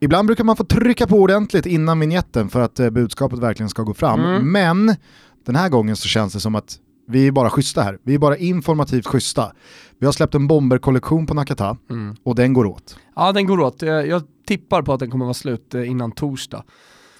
Ibland brukar man få trycka på ordentligt innan vignetten för att eh, budskapet verkligen ska gå fram. Mm. Men den här gången så känns det som att vi är bara schyssta här. Vi är bara informativt schyssta. Vi har släppt en bomberkollektion på Nakata Mm. och den går åt. Ja, den går åt. Jag, tippar på att den kommer vara slut eh, innan torsdag.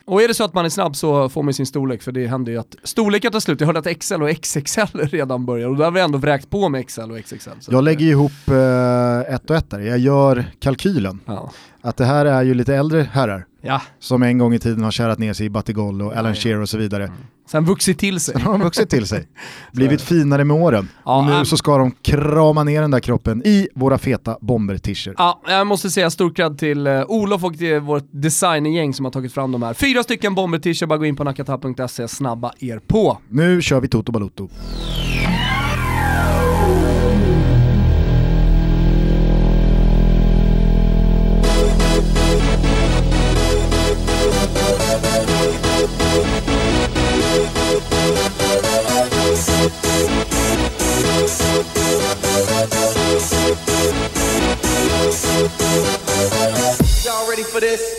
Och är det så att man är snabb så får man sin storlek, för det händer ju att storlekar tar slut. Jag hörde att XL och XXL redan börjar och då har vi ändå vräkt på med XL och XXL. Jag lägger ihop eh, ett och ett där. Jag gör kalkylen. Ja. Att det här är ju lite äldre herrar ja, som en gång i tiden har kärat ner sig i Batigol och Alan. Mm. Shearer och så vidare. sen vuxit till sig. Sen har de vuxit till sig, blivit finare med åren. Ja, nu så ska de krama ner den där kroppen i våra feta bombertischer. Ja, jag måste säga stort cred till uh, Olof och till vårt designergäng som har tagit fram de här. Fyra stycken bomber-t-shirts, bara gå in på nakata.se, snabba er på. Nu kör vi Toto Balotto. For this?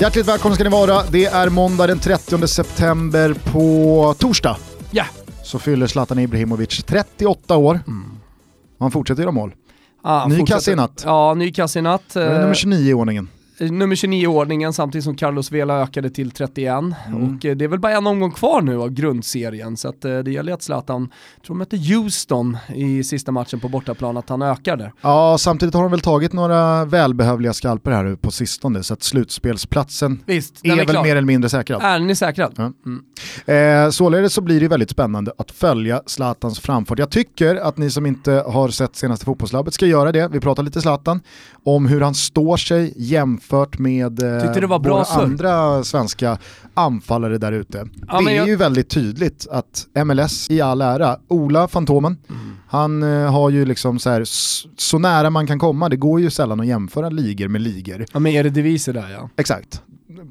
Hjärtligt välkomna ska ni vara. Det är måndag den 30 september på torsdag. Ja. Så fyller Zlatan Ibrahimovic 38 år. Han fortsätter göra mål. Ah, Ny fortsätter. kasse i natt. Ja, ny kasse i natt. Han är Eh, nummer 29 i ordningen. Nummer 29 i ordningen samtidigt som Carlos Vela ökade till 31. Mm. Och eh, det är väl bara en omgång kvar nu av grundserien så att, eh, det gäller att Zlatan, jag tror de mötte Houston i sista matchen på bortaplan, att han ökar där. Ja, samtidigt har de väl tagit några välbehövliga skalper här nu på sistone så att slutspelsplatsen Visst, är, är, väl klar. mer eller mindre säkrad. Är den är säkrad? Ja. Mm. Eh, således så blir det väldigt spännande att följa Zlatans framfart. Jag tycker att ni som inte har sett senaste fotbollslabbet ska göra det. Vi pratar lite Zlatan, om hur han står sig jämfört med eh, Tyckte det var bra våra surr. andra svenska anfallare där ute. Ja, det är jag- ju väldigt tydligt att MLS i all ära, Ola Fantomen, Mm. han eh, har ju liksom så, här, så nära man kan komma, det går ju sällan att jämföra ligor med ligor. Ja men Eredivisie där ja. Exakt.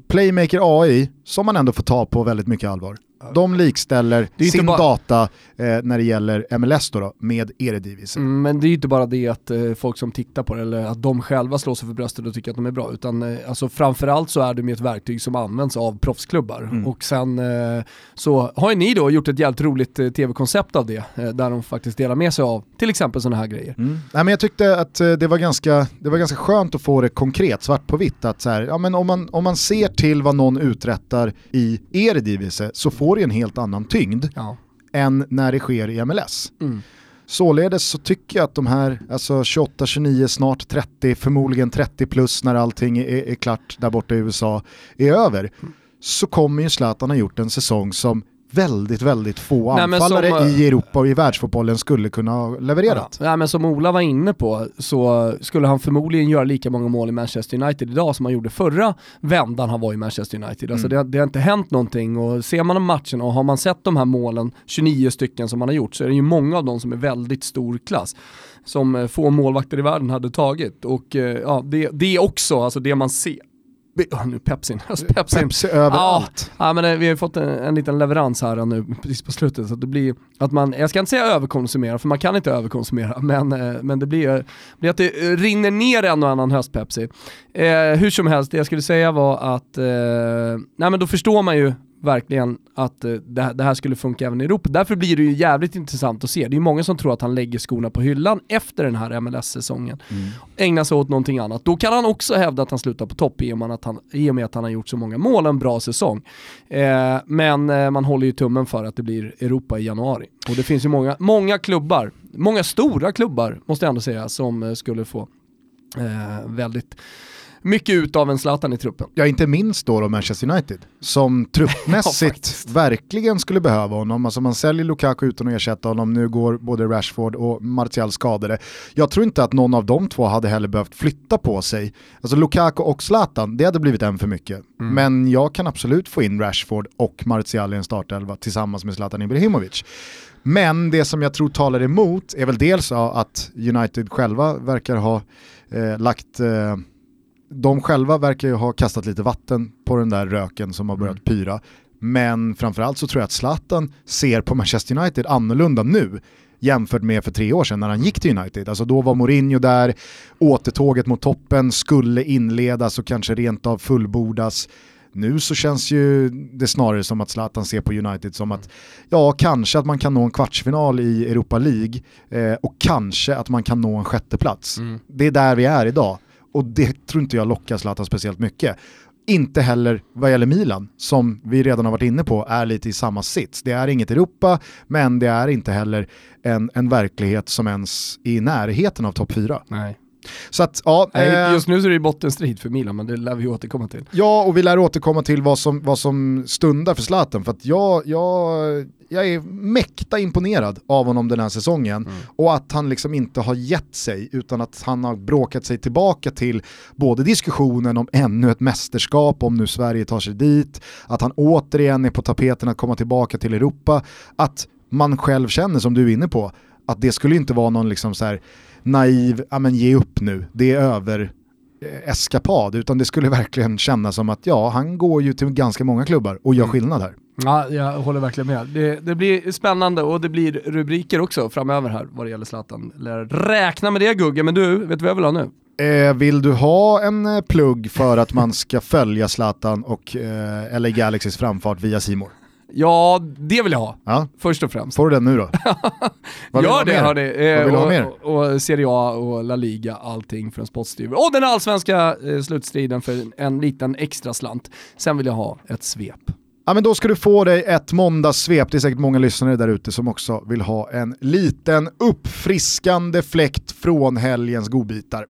Playmaker AI, som man ändå får ta på väldigt mycket allvar. De likställer sin bara- data eh, när det gäller MLS då, då med Eredivisie. Mm, men det är ju inte bara det att eh, folk som tittar på det eller att de själva slår sig för bröstet och tycker att de är bra utan eh, alltså framförallt så är det med ett verktyg som används av proffsklubbar. Mm. Och sen eh, så har ju ni då gjort ett jävligt roligt eh, tv-koncept av det eh, där de faktiskt delar med sig av till exempel sådana här grejer. Mm. Nej, men jag tyckte att eh, det var, ganska, det var ganska skönt att få det konkret, svart på vitt. Att så här, ja, men om, man, om man ser till vad någon uträttar i Eredivisie så får det en helt annan tyngd Ja. än när det sker i MLS. Mm. Således så tycker jag att de här alltså 28, 29, snart 30, förmodligen 30 plus när allting är, är klart där borta i USA är över. Så kommer ju Zlatan ha gjort en säsong som väldigt, väldigt få Nej, anfallare som, eh, i Europa och i världsfotbollen skulle kunna ha levererat. Ja, men som Ola var inne på så skulle han förmodligen göra lika många mål i Manchester United idag som han gjorde förra vändan han var i Manchester United. Alltså Mm. det, det har inte hänt någonting och ser man matchen och har man sett de här målen, 29 stycken som han har gjort, så är det ju många av dem som är väldigt stor klass. Som eh, få målvakter i världen hade tagit. Och eh, ja, det, det är också alltså det man ser. Oh, nu Pepsin, alltså Pepsin. Pepsi överallt. Ja, men eh, vi har fått en, en liten leverans här nu precis på slutet så det blir att man, jag ska inte säga överkonsumera för man kan inte överkonsumera men, eh, men det blir, blir att det eh, rinner ner en och annan höstpepsi. Eh, hur som helst, det jag skulle säga var att, eh, nej men då förstår man ju verkligen att eh, det, här- skulle funka även i Europa. Därför blir det ju jävligt intressant att se. Det är ju många som tror att han lägger skorna på hyllan efter den här MLS-säsongen. Ägnar sig åt någonting annat. Då kan han också hävda att han slutar på topp i och med att han, i och med att han har gjort så många mål en bra säsong. Eh, men eh, man håller ju tummen för att det blir Europa i januari. Och det finns ju många, många klubbar, många stora klubbar måste jag ändå säga, som eh, skulle få eh, väldigt mycket ut av en Zlatan i truppen. Ja, inte minst då, då Manchester United, som Ja, truppmässigt faktiskt. verkligen skulle behöva honom. Alltså man säljer Lukaku utan att ersätta honom, nu går både Rashford och Martial skadade. Jag tror inte att någon av de två hade heller behövt flytta på sig. Alltså Lukaku och Zlatan, det hade blivit en för mycket. Mm. Men jag kan absolut få in Rashford och Martial i en startelva tillsammans med Zlatan Ibrahimovic. Men det som jag tror talar emot är väl dels ja, att United själva verkar ha eh, lagt eh, de själva verkar ju ha kastat lite vatten på den där röken som har börjat pyra. Men framförallt så tror jag att Zlatan ser på Manchester United annorlunda nu jämfört med för tre år sedan när han gick till United. Alltså då var Mourinho där, återtåget mot toppen skulle inledas och kanske rent av fullbordas. Nu så känns ju det snarare som att Zlatan ser på United som att ja, kanske att man kan nå en kvartsfinal i Europa League eh, och kanske att man kan nå en sjätteplats. Mm. Det är där vi är idag och det tror inte jag lockar Zlatan speciellt mycket. Inte heller vad gäller Milan, som vi redan har varit inne på, är lite i samma sits. Det är inget Europa, men det är inte heller en, en verklighet som ens är i närheten av topp 4. Nej. Så att, ja, Nej, eh, just nu så är det bottenstrid för Milan, men det lär vi återkomma till. Ja, och vi lär återkomma till vad som, vad som stundar för Zlatan. För att jag, jag, jag är mäkta imponerad av honom den här säsongen. Mm. Och att han liksom inte har gett sig, utan att han har bråkat sig tillbaka till både diskussionen om ännu ett mästerskap, om nu Sverige tar sig dit, att han återigen är på tapeten att komma tillbaka till Europa. Att man själv känner, som du är inne på, att det skulle inte vara någon liksom så här naiv, ja men ge upp nu, det är över eh, eskapad, utan det skulle verkligen kännas som att ja, han går ju till ganska många klubbar och gör Mm. skillnad här. Ja, jag håller verkligen med. Det, det blir spännande och det blir rubriker också framöver här vad det gäller Zlatan. Lär räkna med det Gugge, men du, vet du vad jag vill ha nu? Eh, vill du ha en eh, plugg för att man ska följa Zlatan och eh, LA Galaxys framfart via Simor? Ja, det vill jag ha. Ja, Först och främst. får du den nu då? Vill ha Gör det hörni. Eh, Vad vill du ha och, mer? och, och Serie A och La Liga, allting för en spottstyver. Och den allsvenska eh, slutstriden för en, en liten extra slant. Sen vill jag ha ett svep. Ja men då ska du få dig ett måndagssvep, det är säkert många lyssnare där ute som också vill ha en liten uppfriskande fläkt från helgens godbitar.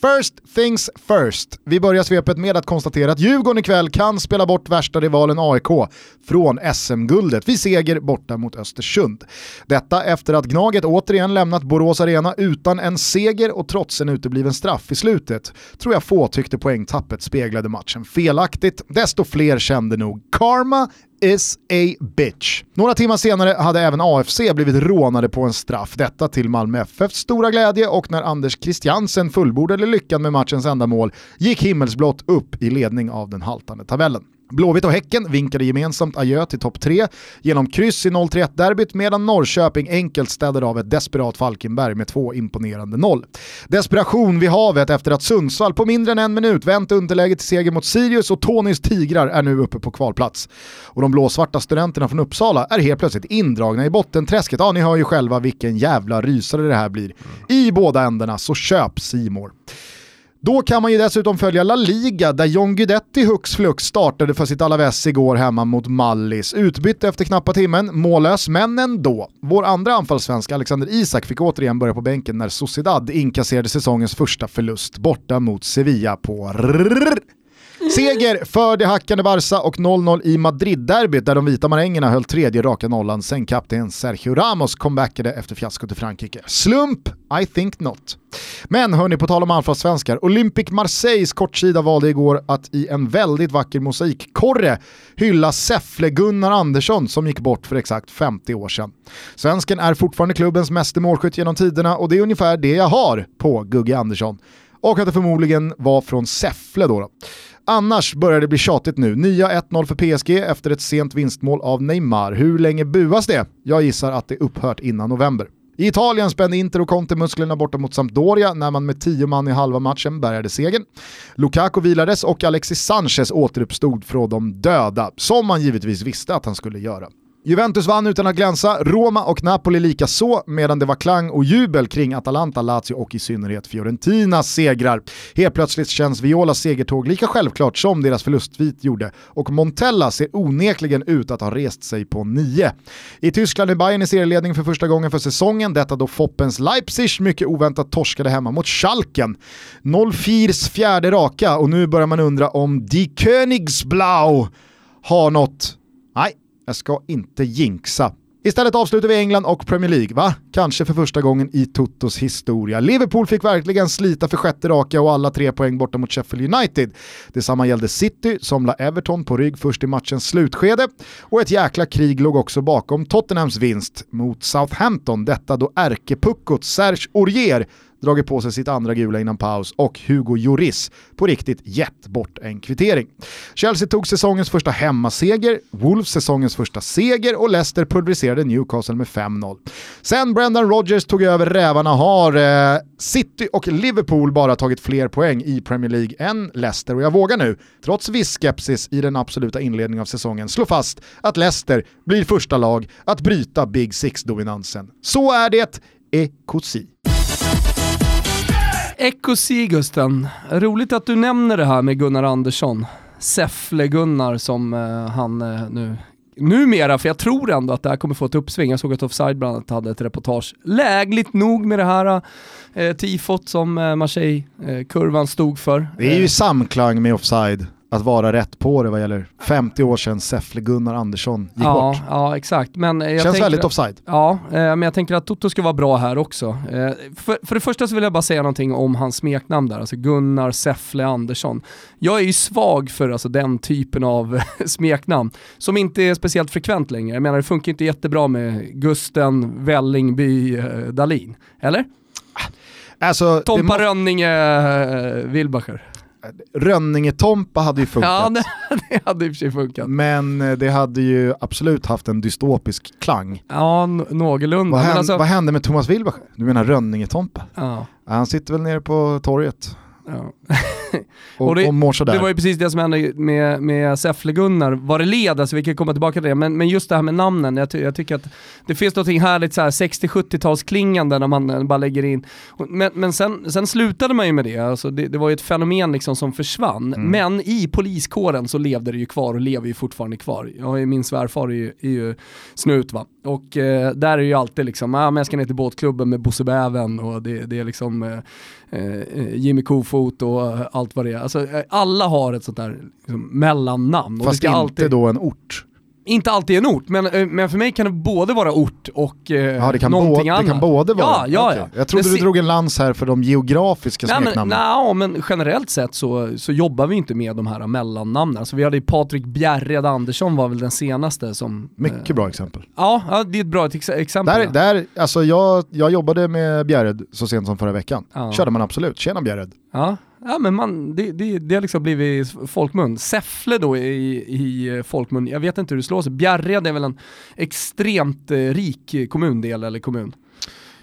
First things first. Vi börjar svepet med att konstatera att Djurgården ikväll kan spela bort värsta rivalen AIK från SM-guldet vid seger borta mot Östersund. Detta efter att Gnaget återigen lämnat Borås Arena utan en seger och trots en utebliven straff i slutet tror jag få tyckte poängtappet speglade matchen felaktigt. Desto fler kände nog karma is a bitch. Några timmar senare hade även AFC blivit rånade på en straff. Detta till Malmö FFs stora glädje och när Anders Christiansen fullbordade lyckan med matchens enda mål gick himmelsblått upp i ledning av den haltande tabellen. Blåvitt och Häcken vinkade gemensamt adjö till topp 3 genom kryss i 0-3-derbyt medan Norrköping enkelt städade av ett desperat Falkenberg med två imponerande noll. Desperation vid havet efter att Sundsvall på mindre än en minut vänt underläget till seger mot Sirius och Tonys Tigrar är nu uppe på kvalplats. Och de blåsvarta studenterna från Uppsala är helt plötsligt indragna i bottenträsket. Ja, ni hör ju själva vilken jävla rysare det här blir. I båda ändarna så köp Simor. Då kan man ju dessutom följa La Liga där John Guidetti hux flux startade för sitt Alaves igår hemma mot Mallis. Utbytt efter knappa timmen, mållös men ändå. Vår andra anfallssvensk Alexander Isak fick återigen börja på bänken när Sociedad inkasserade säsongens första förlust borta mot Sevilla på. Seger för det hackande Barca och 0-0 i Madrid-derbyt där de vita marängerna höll tredje raka nollan sen kapten Sergio Ramos comebackade efter fiaskot i Frankrike. Slump? I think not. Men hörni, på tal om anfallssvenskar, Olympic Marseilles kortsida valde igår att i en väldigt vacker mosaikkorre hylla Säffle-Gunnar Andersson som gick bort för exakt 50 år sedan. Svensken är fortfarande klubbens meste målskytt genom tiderna och det är ungefär det jag har på Gugge Andersson. Och att det förmodligen var från Säffle då. då. Annars börjar det bli tjatigt nu. Nya 1-0 för PSG efter ett sent vinstmål av Neymar. Hur länge buas det? Jag gissar att det upphört innan november. I Italien spände Inter och Conte musklerna borta mot Sampdoria när man med tio man i halva matchen bärgade segern. Lukaku vilades och Alexis Sanchez återuppstod från de döda, som man givetvis visste att han skulle göra. Juventus vann utan att glänsa, Roma och Napoli likaså, medan det var klang och jubel kring Atalanta, Lazio och i synnerhet Fiorentinas segrar. Helt plötsligt känns Violas segertåg lika självklart som deras förlustvit gjorde och Montella ser onekligen ut att ha rest sig på nio. I Tyskland är Bayern i serieledning för första gången för säsongen, detta då Foppens Leipzig mycket oväntat torskade hemma mot Schalken. 0-4s fjärde raka och nu börjar man undra om Die Königsblau har något Nej, jag ska inte jinxa. Istället avslutar vi England och Premier League, va? Kanske för första gången i Totos historia. Liverpool fick verkligen slita för sjätte raka och alla tre poäng borta mot Sheffield United. Detsamma gällde City som la Everton på rygg först i matchens slutskede och ett jäkla krig låg också bakom Tottenhams vinst mot Southampton. Detta då ärkepuckot Serge Aurier dragit på sig sitt andra gula innan paus och Hugo Lloris på riktigt gett bort en kvittering. Chelsea tog säsongens första hemmaseger, Wolves säsongens första seger och Leicester pulveriserade Newcastle med 5-0. Sen Brendan Rodgers tog över rävarna har eh, City och Liverpool bara tagit fler poäng i Premier League än Leicester och jag vågar nu, trots viss skepsis i den absoluta inledningen av säsongen, slå fast att Leicester blir första lag att bryta Big Six-dominansen. Så är det, Ekosi. Ekosi Gusten, roligt att du nämner det här med Gunnar Andersson. Säffle-Gunnar som eh, han eh, nu numera, för jag tror ändå att det här kommer få ett uppsving. Jag såg att Offside bland annat hade ett reportage. Lägligt nog med det här eh, tifot som eh, Marseille-kurvan stod för. Det är ju Eh, samklang med Offside att vara rätt på det vad gäller 50 år sedan Säffle-Gunnar Andersson gick ja, bort. ja, exakt. Men, eh, jag Känns tänker- väldigt offside. Ja, eh, men jag tänker att Toto ska vara bra här också. Eh, för, för det första så vill jag bara säga någonting om hans smeknamn där, alltså Gunnar Säffle Andersson. Jag är ju svag för alltså, den typen av smeknamn som inte är speciellt frekvent längre. Jag menar det funkar inte jättebra med Gusten, Vällingby, eh, Dalin. Eller? Alltså, Tompa måste- Rönninge, eh, Wilbacher. Rönninge-Tompa hade ju funkat. Ja, det, det hade i och för sig funkat. Men eh, det hade ju absolut haft en dystopisk klang. Ja, någorlunda. Vad, Men hän, alltså- vad hände med Thomas Wilbacher? Du menar Rönninge-Tompa? Ja, Han sitter väl nere på torget ja. och, Och det- och mår sådär. Det var ju precis det som hände med, med Säffle-Gunnar, vad det led, alltså vi kan komma tillbaka till det, men, men just det här med namnen, jag, ty jag tycker att det finns något härligt så här 60-70-talsklingande när man eh, bara lägger in, men, men sen, sen slutade man ju med det, alltså det, det var ju ett fenomen liksom som försvann, Mm. men i poliskåren så levde det ju kvar och lever ju fortfarande kvar. Jag min svärfar är ju, är ju snut va, och eh, där är det ju alltid liksom, ah, men jag ska ner till båtklubben med Bosse Bäven och det, det är liksom eh, eh, Jimmy Kofot och eh, allt vad det är. Alltså, eh, alla har ett sånt där liksom, mellannamn. Och Fast inte alltid, då en ort. Inte alltid en ort, men, eh, men för mig kan det både vara ort och eh, Ja, det kan, någonting annat. det kan både vara. Ja, ja, Okej. ja. Jag trodde du drog en lans här för de geografiska Nej, smeknamnen. nej, men generellt sett så, så jobbar vi inte med de här mellannamnen. Alltså vi hade ju Patrik Bjärred Andersson var väl den senaste som... Mycket eh, bra exempel. Ja, ja, det är ett bra ex exempel. Där, ja. där, alltså jag, jag jobbade med Bjärred så sent som förra veckan. Ja. Körde man absolut, tjena Bjärred. Ja, ja men man, det, det, det har liksom blivit folkmun. Säffle då i, i folkmun, jag vet inte hur det slår sig. Bjärred är väl en extremt eh, rik kommundel eller kommun.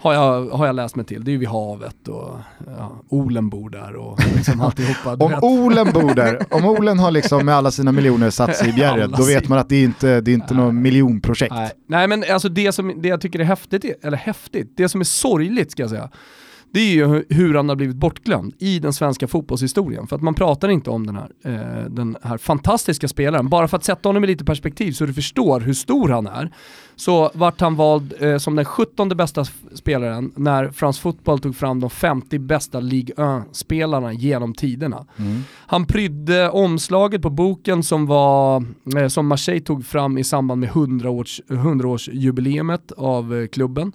Har jag, har jag läst mig till. Det är ju vid havet och ja, Olen bor där och liksom alltihopa. Om vet. Olen bor där, om Olen har liksom med alla sina miljoner satt sig i Bjärred, då vet man att det är inte det är inte något miljonprojekt. Nej. Nej men alltså det, som, det jag tycker är häftigt, eller häftigt, det som är sorgligt ska jag säga, det är ju hu- hur han har blivit bortglömd i den svenska fotbollshistorien. För att man pratar inte om den här, eh, den här fantastiska spelaren. Bara för att sätta honom i lite perspektiv så du förstår hur stor han är, så vart han vald eh, som den 17 bästa spelaren när France Football tog fram de 50 bästa Ligue 1-spelarna genom tiderna. Mm. Han prydde omslaget på boken som, var, eh, som Marseille tog fram i samband med 100-års, 100-årsjubileumet av eh, klubben.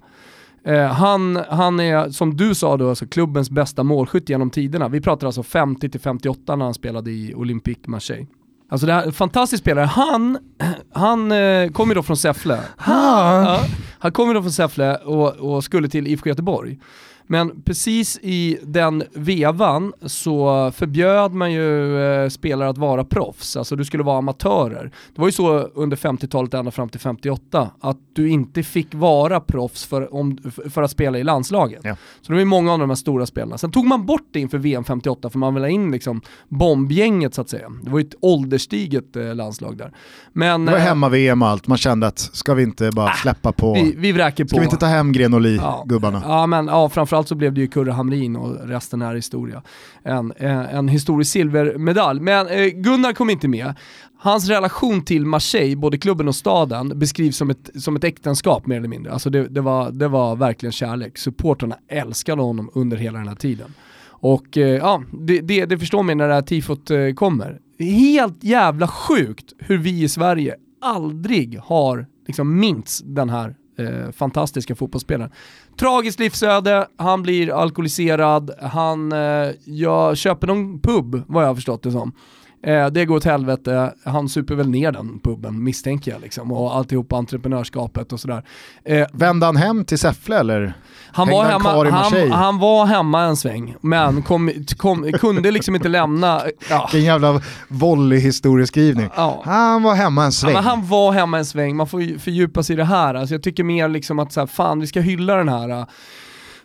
Eh, han, han är, som du sa då, alltså klubbens bästa målskytt genom tiderna. Vi pratar alltså 50-58 när han spelade i Olympique Marseille. Alltså det här, fantastisk spelare. Han, han eh, kommer då från Säffle. Ja, han kommer då från Säffle och, och skulle till IFK Göteborg. Men precis i den vevan så förbjöd man ju eh, spelare att vara proffs, alltså du skulle vara amatörer. Det var ju så under 50-talet ända fram till 58, att du inte fick vara proffs för, om, för att spela i landslaget. Ja. Så det var ju många av de här stora spelarna. Sen tog man bort det inför VM 58 för man ville ha in liksom bombgänget så att säga. Det var ju ett ålderstiget eh, landslag där. Men Det var eh, hemma-VM och allt, man kände att ska vi inte bara släppa på, Ah, vi, vi vräker på. ska vi inte ta hem Grenoli, Ja. gubbarna? Ja, men ja, framförallt Framförallt så blev det ju Kurre Hamrin och resten är historia. En, en, en historisk silvermedalj. Men eh, Gunnar kom inte med. Hans relation till Marseille, både klubben och staden, beskrivs som ett, som ett äktenskap mer eller mindre. Alltså det, det, var, det var verkligen kärlek. Supporterna älskade honom under hela den här tiden. Och eh, ja, det, det, det förstår man när det här tifot eh, kommer. Helt jävla sjukt hur vi i Sverige aldrig har liksom minst den här eh, fantastiska fotbollsspelaren. Tragiskt livsöde, han blir alkoholiserad, han eh, jag köper någon pub vad jag har förstått det som. Eh, det går åt helvete, han super väl ner den puben misstänker jag liksom. Och alltihop entreprenörskapet och sådär. Eh, Vände han hem till Säffle eller? han Hängde var, han hemma, han, Marseille? han var hemma en sväng, men kom, kom, kunde liksom inte lämna... Ja. Vilken jävla volleyhistorieskrivning. Ja. Han var hemma en Ja, sväng. men han var hemma en sväng, man får ju fördjupa sig i det här. Alltså jag tycker mer liksom att så här, fan vi ska hylla den här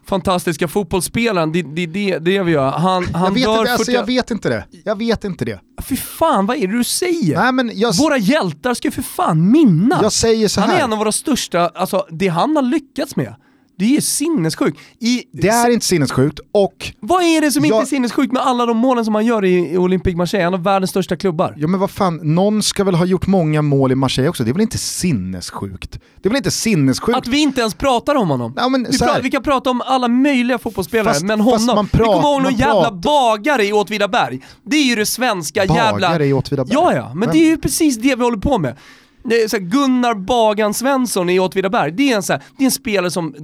fantastiska fotbollsspelaren, det är det, det, det vi gör. Han, han jag, vet dör inte, alltså, 40... jag vet inte det. Jag vet inte det. Fy fan, vad är det du säger? Nej, men jag, Våra hjältar ska ju för fan minnas. jag säger så Han är här. en av våra största, alltså det han har lyckats med, det är sinnessjukt. I, Det är inte sinnessjukt och, Vad är det som inte Jag- är sinnessjukt med alla de målen som han gör i, i Olympique Marseille, en av världens största klubbar? ja men vad fan, någon ska väl ha gjort många mål i Marseille också, det är väl inte sinnessjukt? Det är väl inte sinnessjukt? Att vi inte ens pratar om honom. Ja, men vi, så här. pra- vi kan prata om alla möjliga fotbollsspelare, Fast- men honom, man vi pra- kommer ihåg någon jävla pratar- bagare i Åtvidaberg. Det är ju det svenska jävla... Bagare i Åtvidaberg? Ja, ja, men det är ju precis det vi håller på med. Så här, Gunnar Bagan Svensson i Åtvidaberg, det är, en så här, det är en spelare som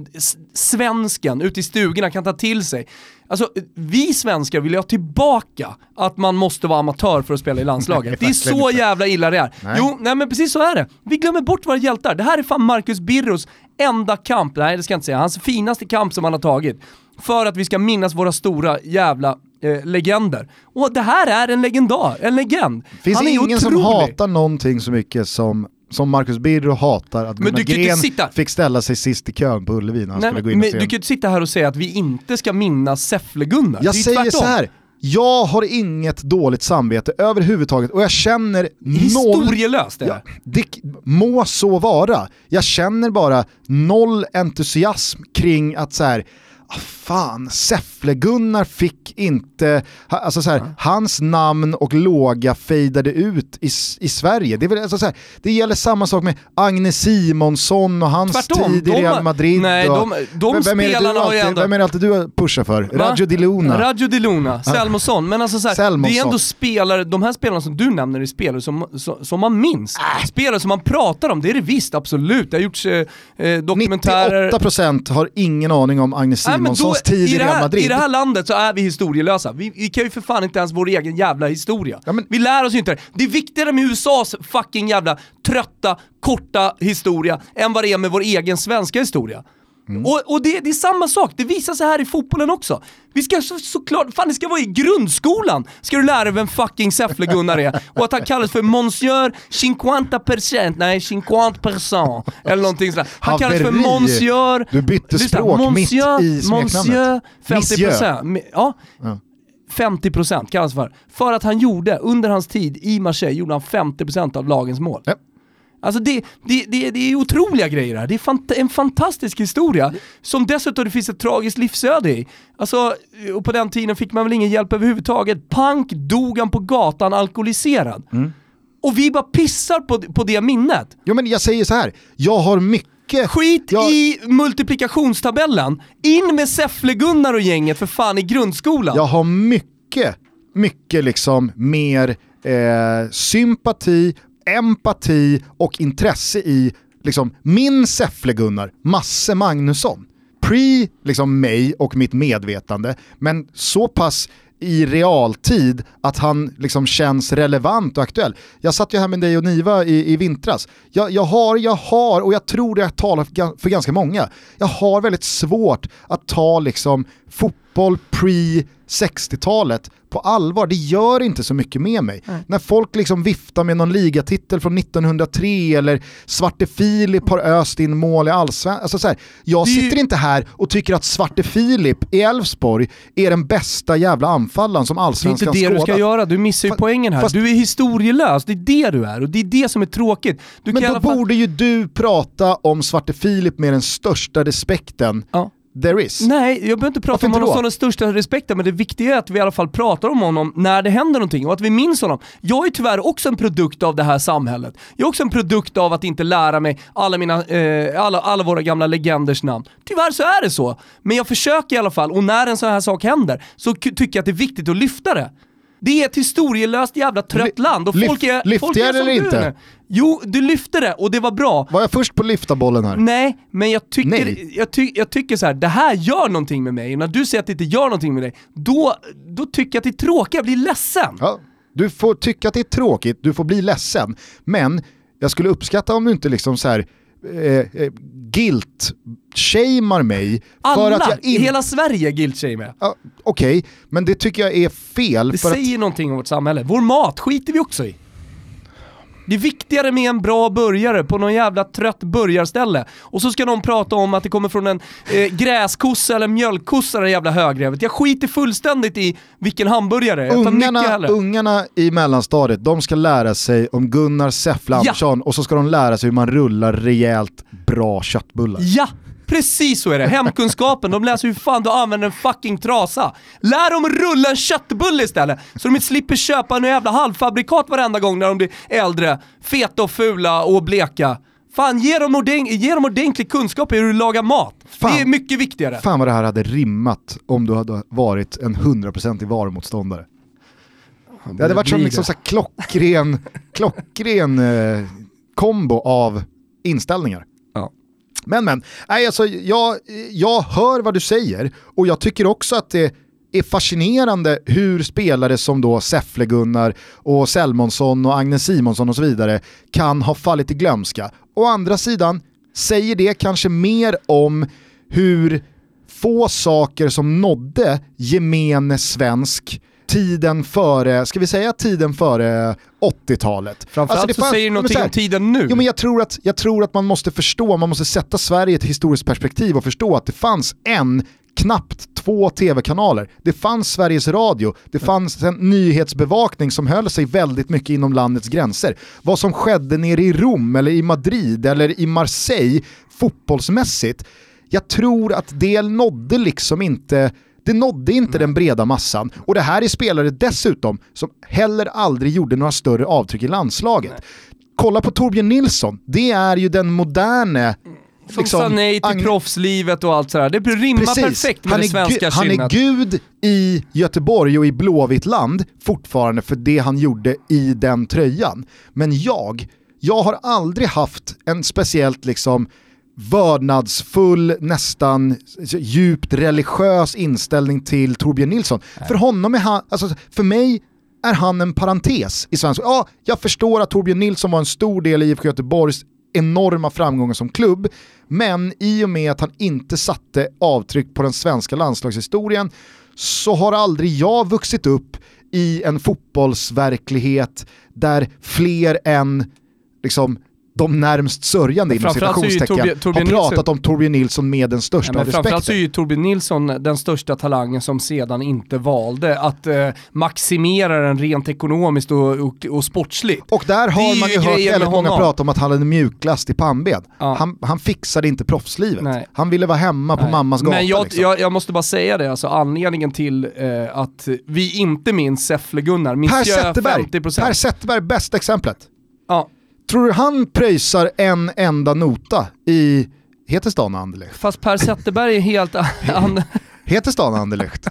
svensken ute i stugorna kan ta till sig. Alltså, vi svenskar vill ju ha tillbaka att man måste vara amatör för att spela i landslaget. Det är så jävla illa det är. Nej. Jo, nej men precis så är det. Vi glömmer bort våra hjältar. Det här är fan Marcus Birros enda kamp, nej det ska jag inte säga, hans finaste kamp som han har tagit. För att vi ska minnas våra stora jävla eh, legender. Och det här är en legendar, en legend. Finns han är ingen som otrolig. hatar någonting så mycket som, som Marcus Birro hatar att Men Gunnar Gren sitta- fick ställa sig sist i kön på Ullevi när han Nej, skulle gå men, in och men se du kan ju inte sitta här och säga att vi inte ska minnas Säffle-Gunnar. Jag säger tvärtom. så här. jag har inget dåligt samvete överhuvudtaget och jag känner noll... Historielöst är Ja, det. det må så vara. Jag känner bara noll entusiasm kring att så här, ah, fan, Säffle-Gunnar fick inte, alltså så här, hans namn och låga fejdade ut i, i Sverige. Det, är väl, alltså så här, det gäller samma sak med Agne Simonsson och hans Tvärtom, tid i Real Madrid. nej, och, de- de vem, vem är det du alltid, ändå- Vem är det alltid du pushar för? Va? Raggio Di Luna. Raggio Di Luna, Selmosson, men alltså så här, det är ändå spelare, de här spelarna som du nämner är spelare som, som, som man minns. Äh. Spelare som man pratar om, det är det visst, absolut. Det har gjorts eh, eh, dokumentärer. 98% har ingen aning om Agne då- Simonssons tid i det Real här, Madrid. I det här landet så är vi historielösa. Vi, vi kan ju för fan inte ens vår egen jävla historia. Ja, men- Vi lär oss ju inte det. Det är viktigare med USAs fucking jävla trötta, korta historia än vad det är med vår egen svenska historia. Mm. Och, och det, det är samma sak, det visar sig här i fotbollen också. Vi ska så, såklart, fan det ska vara i grundskolan, ska du lära dig vem fucking Säffle-Gunnar är. Och att han kallas för Monsieur 50%, nej 50%, eller någonting sådär. Han kallas för Haveri. Monsieur... Du bytte Lyssna, språk mitt Monsieur, i smeknamnet. Monsieur 50%. Monsieur. Mi- Ja. Ja. 50% kallas för. För att han gjorde, under hans tid i Marseille, gjorde han 50% av lagens mål. Ja. Alltså det, det, det, det är otroliga grejer det här. Det är fant en fantastisk historia som dessutom det finns ett tragiskt livsöde i. Alltså, och på den tiden fick man väl ingen hjälp överhuvudtaget. Pank dog han på gatan alkoholiserad. Mm. Och vi bara pissar på, på det minnet. Jo men jag säger så här. jag har mycket... Skit jag, i multiplikationstabellen, in med Säffle-Gunnar och gänget för fan i grundskolan. Jag har mycket, mycket liksom mer eh, sympati, empati och intresse i liksom min Säffle-Gunnar, Masse Magnusson. Pre liksom mig och mitt medvetande, men så pass i realtid att han liksom känns relevant och aktuell. Jag satt ju här med dig och Niva i, i vintras. Jag, jag har, jag har, och jag tror det jag talar för, för ganska många, jag har väldigt svårt att ta liksom fotboll pre 60-talet på allvar. Det gör inte så mycket med mig. När folk liksom viftar med någon ligatitel från 1903 eller Svarte Filip har öst in mål i allsvenskan. Alltså så här, jag sitter inte här och tycker att Svarte Filip i Elfsborg är den bästa jävla anfallaren som Det är allsvenskan inte det du ska skådat. göra, du missar ju Fa- poängen här. fast- Du är historielös, det är det du är och det är det som är tråkigt. Du Men då fall- borde ju du prata om Svarte Filip med den största respekten Ja. There is. Nej, jag behöver inte prata Varför om honom som den största respekten, men det viktiga är att vi i alla fall pratar om honom när det händer någonting och att vi minns honom. Jag är tyvärr också en produkt av det här samhället. Jag är också en produkt av att inte lära mig alla, mina, eh, alla, alla våra gamla legenders namn. Tyvärr så är det så. Men jag försöker i alla fall, och när en sån här sak händer så tycker jag att det är viktigt att lyfta det. Det är ett historielöst jävla trött land och lyft- folk är, lyfte folk är som eller du inte? nu. Jo, du lyfte det och det var bra. Var jag först på lyfta-bollen här? Nej, men jag tycker. Jag, ty, jag tycker så här, det här gör någonting med mig. Och när du säger att det inte gör någonting med dig, då, då tycker jag att det är tråkigt, jag blir ledsen. Ja. Du får tycka att det är tråkigt, du får bli ledsen. Men jag skulle uppskatta om du inte liksom så här eh, eh, guilt-shamear mig. Alla för att jag in... hela Sverige guilt-shamear. Ja, Okej, men det tycker jag är fel. Det för att... säger någonting om vårt samhälle. Vår mat skiter vi också i. Det är viktigare med en bra burgare på någon jävla trött burgarställe. Och så ska någon prata om att det kommer från en eh, gräskossa eller mjölkkossa det jävla högrevet. Jag skiter fullständigt i vilken hamburgare. Jag Ungarna, ungarna i mellanstadiet, de ska lära sig om Gunnar Säffle Andersson och så ska de lära sig hur man rullar rejält bra köttbullar. Ja! Precis så är det. Hemkunskapen, de läser hur fan du använder en fucking trasa. Lär dem rulla en köttbulle istället, så de inte slipper köpa en jävla halvfabrikat varenda gång när de blir äldre, feta och fula och bleka. Fan, ge dem, ordent ge dem ordentlig kunskap i hur du lagar mat. Fan. Det är mycket viktigare. Fan vad det här hade rimmat om du hade varit en 100% varumotståndare. Det hade varit som liksom så här klockren, klockren eh, kombo av inställningar. Men men, nej, alltså, jag, jag hör vad du säger och jag tycker också att det är fascinerande hur spelare som då Säffle-Gunnar och Selmonsson och Agnes Simonsson och så vidare kan ha fallit i glömska. Å andra sidan säger det kanske mer om hur få saker som nådde gemene svensk tiden före, ska vi säga tiden före 80-talet? Framförallt Alltså, det så säger men någonting om tiden nu. Jo men jag tror, att, jag tror att man måste förstå, man måste sätta Sverige i ett historiskt perspektiv och förstå att det fanns en, knappt två tv-kanaler. Det fanns Sveriges Radio, det fanns en nyhetsbevakning som höll sig väldigt mycket inom landets gränser. Vad som skedde nere i Rom eller i Madrid eller i Marseille fotbollsmässigt, jag tror att det nådde liksom inte det nådde inte den breda massan och det här är spelare dessutom som heller aldrig gjorde några större avtryck i landslaget. Kolla på Torbjörn Nilsson, det är ju den moderne Som liksom, sa nej till proffslivet och allt sådär. Det rimmar Precis. perfekt med han det svenska gu- han är kynnet. gud i Göteborg och i Blåvitt land fortfarande för det han gjorde i den tröjan. Men jag, jag har aldrig haft en speciellt liksom vördnadsfull, nästan djupt religiös inställning till Torbjörn Nilsson. För honom är han, alltså för mig är han en parentes i svensk Ja, jag förstår att Torbjörn Nilsson var en stor del i IFK Göteborgs enorma framgångar som klubb, men i och med att han inte satte avtryck på den svenska landslagshistorien så har aldrig jag vuxit upp i en fotbollsverklighet där fler än liksom, de närmst sörjande inom citationstecken Torbjörn- Torbjörn har pratat Nilsson- om Torbjörn Nilsson med den största Ja, men framförallt så är ju Torbjörn Nilsson den största talangen som sedan inte valde att eh, maximera den rent ekonomiskt och, och, och sportsligt. Och där har man ju hört väldigt många prata om att han hade mjuklast i pannben. Ja. Han, han fixade inte proffslivet. Nej. Han ville vara hemma på Nej. mammas gata. Men jag, liksom. jag, jag måste bara säga det, alltså anledningen till eh, att vi inte minns Säffle-Gunnar, Per Monsieur Zetterberg, 50%. per Zetterberg, bästa exemplet. ja, Tror du han pröjsar en enda nota i, heter stan Anderlecht? fast Per Zetterberg är helt... an... Heter stan Anderlecht?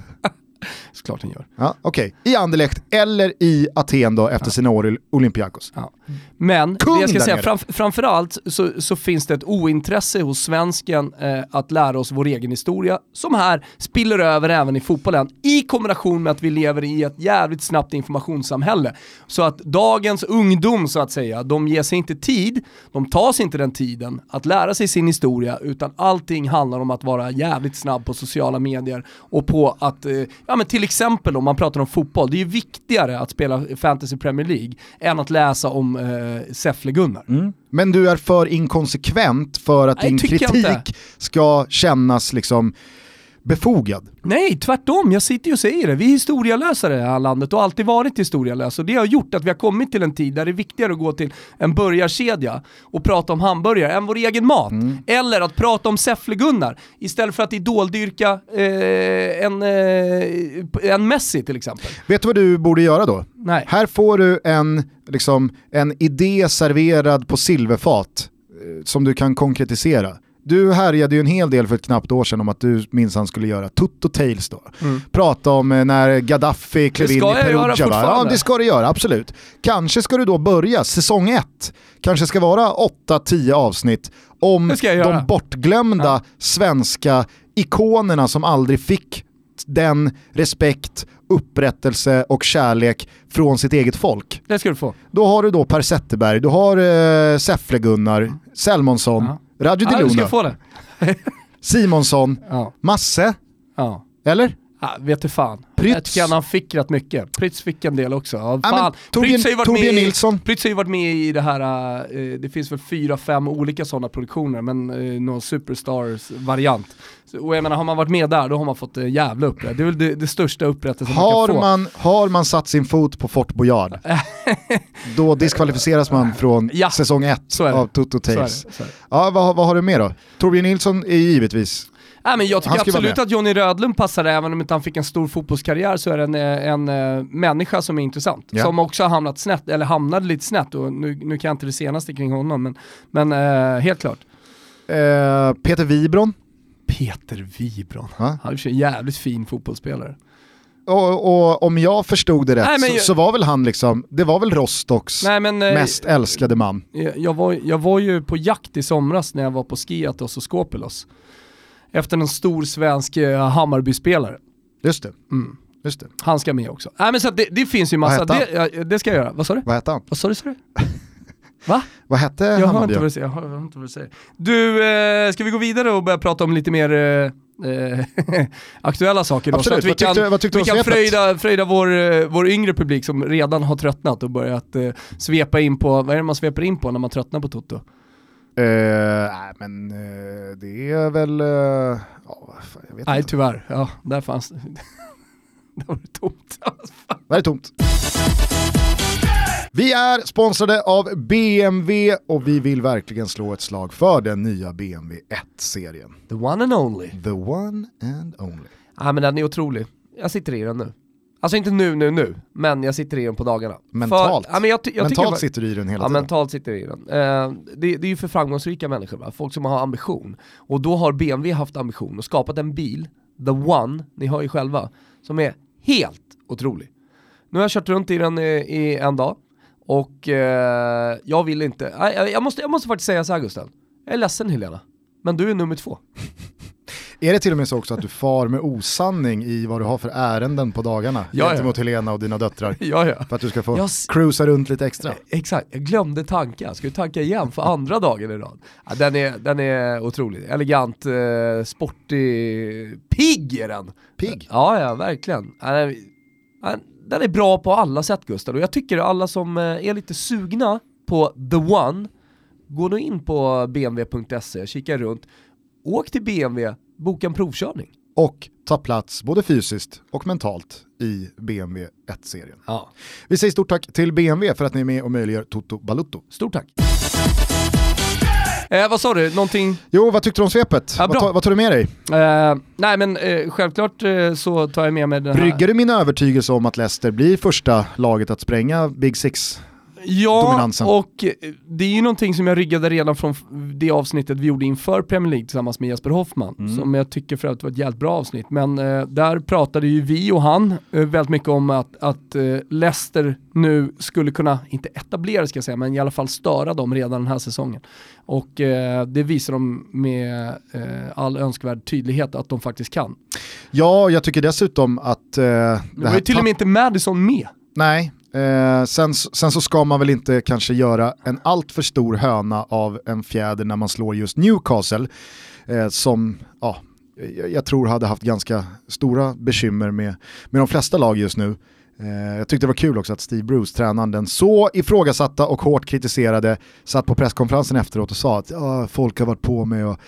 Såklart han gör. Ja, Okej, i Anderlecht eller i Aten då efter sina år i Olympiakos. Ja. Men Kung det jag ska säga, fram, framförallt så, så finns det ett ointresse hos svensken eh, att lära oss vår egen historia, som här spiller över även i fotbollen, i kombination med att vi lever i ett jävligt snabbt informationssamhälle. Så att dagens ungdom så att säga, de ger sig inte tid, de tar sig inte den tiden att lära sig sin historia, utan allting handlar om att vara jävligt snabb på sociala medier och på att, eh, ja men till exempel om man pratar om fotboll, det är ju viktigare att spela Fantasy Premier League än att läsa om eh, Säffle-Gunnar. Men du är för inkonsekvent för att Nej, din kritik ska kännas liksom befogad. Nej, tvärtom. Jag sitter ju och säger det. Vi är historielösare i det här landet och har alltid varit historielösa. Och det har gjort att vi har kommit till en tid där det är viktigare att gå till en burgarkedja och prata om hamburgare än vår egen mat. Eller att prata om Säffle-Gunnar istället för att idoldyrka eh, en, eh, en Messi till exempel. Vet du vad du borde göra då? Nej. Här får du en, liksom, en idé serverad på silverfat eh, som du kan konkretisera. Du härjade ju en hel del för ett knappt år sedan om att du minsann skulle göra Tutto Tales då. Prata om eh, när Gaddafi klev Det in i Perugia. va? Ja, det ska du göra, absolut. Kanske ska du då börja, säsong ett, kanske ska vara 8-10 avsnitt om Det de bortglömda svenska ikonerna som aldrig fick den respekt upprättelse och kärlek från sitt eget folk. Det ska du få. Då har du då Per Zetterberg, du har eh, Säffle-Gunnar, Selmonsson, Ja. Radjo Ja, ska Diluna, det. Simonsson, Ja. Masse, ja. eller? Ja, vet du fan. Prytz. Jag tycker han fick rätt mycket. Prytz fick en del också. Ja, Ja, fan. Torbjörn- Prytz har Torbjörn med i- Nilsson. Prytz har ju varit med i det här, eh, det finns väl fyra, fem olika sådana produktioner, men eh, någon superstars-variant. Och jag menar, har man varit med där, då har man fått eh, jävla upprättelse. Det är väl det, det största upprättelsen man Har kan få. man, har man satt sin fot på Fort Boyard, då diskvalificeras man från Ja, säsong ett av Toto Tales. Ja, vad, vad har du mer då? Torbjörn Nilsson är givetvis, Nej, men jag tycker absolut att Johnny Rödlund passar, även om inte han fick en stor fotbollskarriär så är det en, eh, en, eh, människa som är intressant. Ja. Som också har hamnat snett, eller hamnade lite snett, och nu, nu kan jag inte det senaste kring honom, men, men eh, helt klart. eh, Peter Wibron, Peter Wibron. Ja. Han är en jävligt fin fotbollsspelare. och, och om jag förstod det rätt Nej, så, jag- så var väl han liksom, det var väl Rostocks Nej, men, eh, mest älskade man. Jag, jag, var, jag var ju på jakt i somras när jag var på Skiatos och Skopelos. Efter en stor svensk eh, Hammarby-spelare. Just det. Mm. Just det. Han ska med också. Nej men så det, det finns ju massa, det, det ska jag göra. Vad sa du? Vad hette han? Vad sa du? Sa du? Va? Vad hette Jag hör, Hammarby? inte vad jag hör inte vad du säger. Du, eh, ska vi gå vidare och börja prata om lite mer eh, aktuella saker då? Absolut. Så att vi Vad tyckte- kan, vad tyckte vi kan fröjda, fröjda vår, eh, vår yngre publik som redan har tröttnat och börjat eh, svepa in på, vad är det man sveper in på när man tröttnar på Toto? Eh, nej men eh, det är väl, eh, ja, fan, jag vet Nej inte. tyvärr, ja där fanns där var det tomt. Det här är tomt. Vi är sponsrade av BMW och vi vill verkligen slå ett slag för den nya BMW 1-serien. The one and only. The one and only. Ja men den är otrolig. Jag sitter i den nu. Alltså inte nu, nu, nu, men jag sitter i den på dagarna. Mentalt. För, ja, men jag, jag Mentalt bara- sitter du i den hela Ja, tiden. mentalt sitter jag i den. Eh, det, det är ju för framgångsrika människor, va? folk som har ambition. Och då har BMW haft ambition och skapat en bil, the one, ni hör ju själva, som är helt otrolig. Nu har jag kört runt i den i, i en dag och eh, jag vill inte, jag, jag, måste, jag måste faktiskt säga så här Gustav, jag är ledsen Helena, men du är nummer två. Är det till och med så också att du far med osanning i vad du har för ärenden på dagarna Ja, ja. gentemot Helena och dina döttrar? ja, ja. För att du ska få Jag cruisa runt lite extra? Exakt, jag glömde tanka. Ska vi tanka igen för andra dagen i rad? Ja, den, är, den är otrolig. Elegant, eh, sportig, pigg är den. Pigg? Ja, ja, verkligen. Ja, Den ja, är bra på alla sätt Gustav och jag tycker alla som eh, är lite sugna på the one, gå då in på bmw.se, kika runt, åk till BMW, boka en provkörning. Och ta plats både fysiskt och mentalt i BMW 1-serien. Ja. Vi säger stort tack till BMW för att ni är med och möjliggör Toto Balutto. Stort tack. Eh, vad sa du, någonting? Jo, vad tyckte du om svepet? Ja, vad, vad tar du med dig? Eh, nej men eh, självklart eh, så tar jag med mig den här. Brygger du min övertygelse om att Leicester blir första laget att spränga Big Six? Ja, dominansen. och det är ju någonting som jag ryggade redan från det avsnittet vi gjorde inför Premier League tillsammans med Jesper Hoffman, Mm. som jag tycker för att det var ett jävligt bra avsnitt. Men eh, där pratade ju vi och han eh, väldigt mycket om att, att eh, Leicester nu skulle kunna, inte etablera ska jag säga, men i alla fall störa dem redan den här säsongen. Och eh, det visar de med eh, all önskvärd tydlighet att de faktiskt kan. Ja, jag tycker dessutom att... Eh, det var ju till och med inte Madison med. Nej, eh, sen, sen så ska man väl inte kanske göra en alltför stor höna av en fjäder när man slår just Newcastle, eh, som ja, jag, tror hade haft ganska stora bekymmer med, med de flesta lag just nu. Eh, jag tyckte det var kul också att Steve Bruce, tränaren, den så ifrågasatta och hårt kritiserade, satt på presskonferensen efteråt och sa att folk har varit på mig och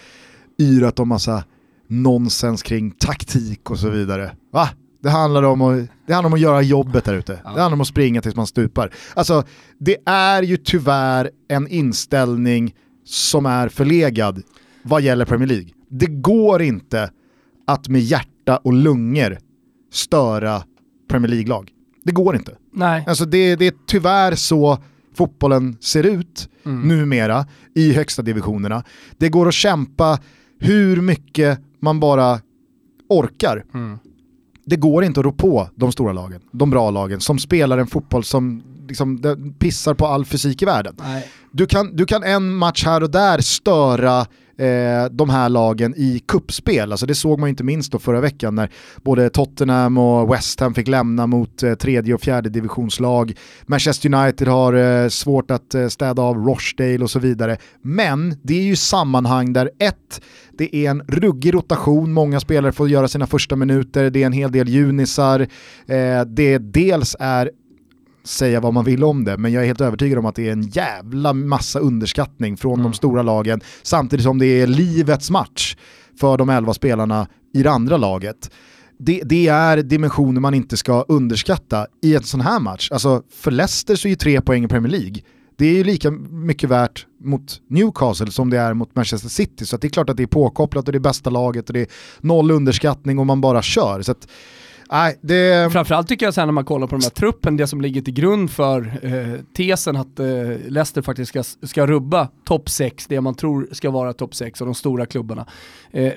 yrat om massa nonsens kring taktik och så vidare. Va? Det handlar om att, det handlar om att göra jobbet där ute. Det handlar om att springa tills man stupar. Alltså, det är ju tyvärr en inställning som är förlegad vad gäller Premier League. Det går inte att med hjärta och lungor störa Premier League-lag. Det går inte. Nej. Alltså det, det är tyvärr så fotbollen ser ut numera i högsta divisionerna. Det går att kämpa hur mycket man bara orkar. Det går inte att rå på de stora lagen, de bra lagen, som spelar en fotboll som liksom, pissar på all fysik i världen. Nej. Du kan, du kan en match här och där störa eh, de här lagen i kuppspel. Alltså det såg man inte minst då förra veckan när både Tottenham och West Ham fick lämna mot eh, tredje och fjärde divisionslag. Manchester United har eh, svårt att eh, städa av Rochdale och så vidare. Men det är ju sammanhang där ett, det är en ruggig rotation, många spelare får göra sina första minuter, det är en hel del junisar, eh, det dels är säga vad man vill om det, men jag är helt övertygad om att det är en jävla massa underskattning från mm. de stora lagen, samtidigt som det är livets match för de elva spelarna i det andra laget. Det, det, är dimensioner man inte ska underskatta i en sån här match. Alltså för Leicester så är ju tre poäng i Premier League. Det är ju lika mycket värt mot Newcastle som det är mot Manchester City. Så det är klart att det är påkopplat och det är bästa laget och det är noll underskattning och man bara kör. Så att, Nej, det... Framförallt tycker jag sen när man kollar på den här truppen, det som ligger till grund för eh, tesen att eh, Leicester faktiskt ska, ska rubba topp 6, det man tror ska vara topp 6 av de stora klubbarna. Eh, eh,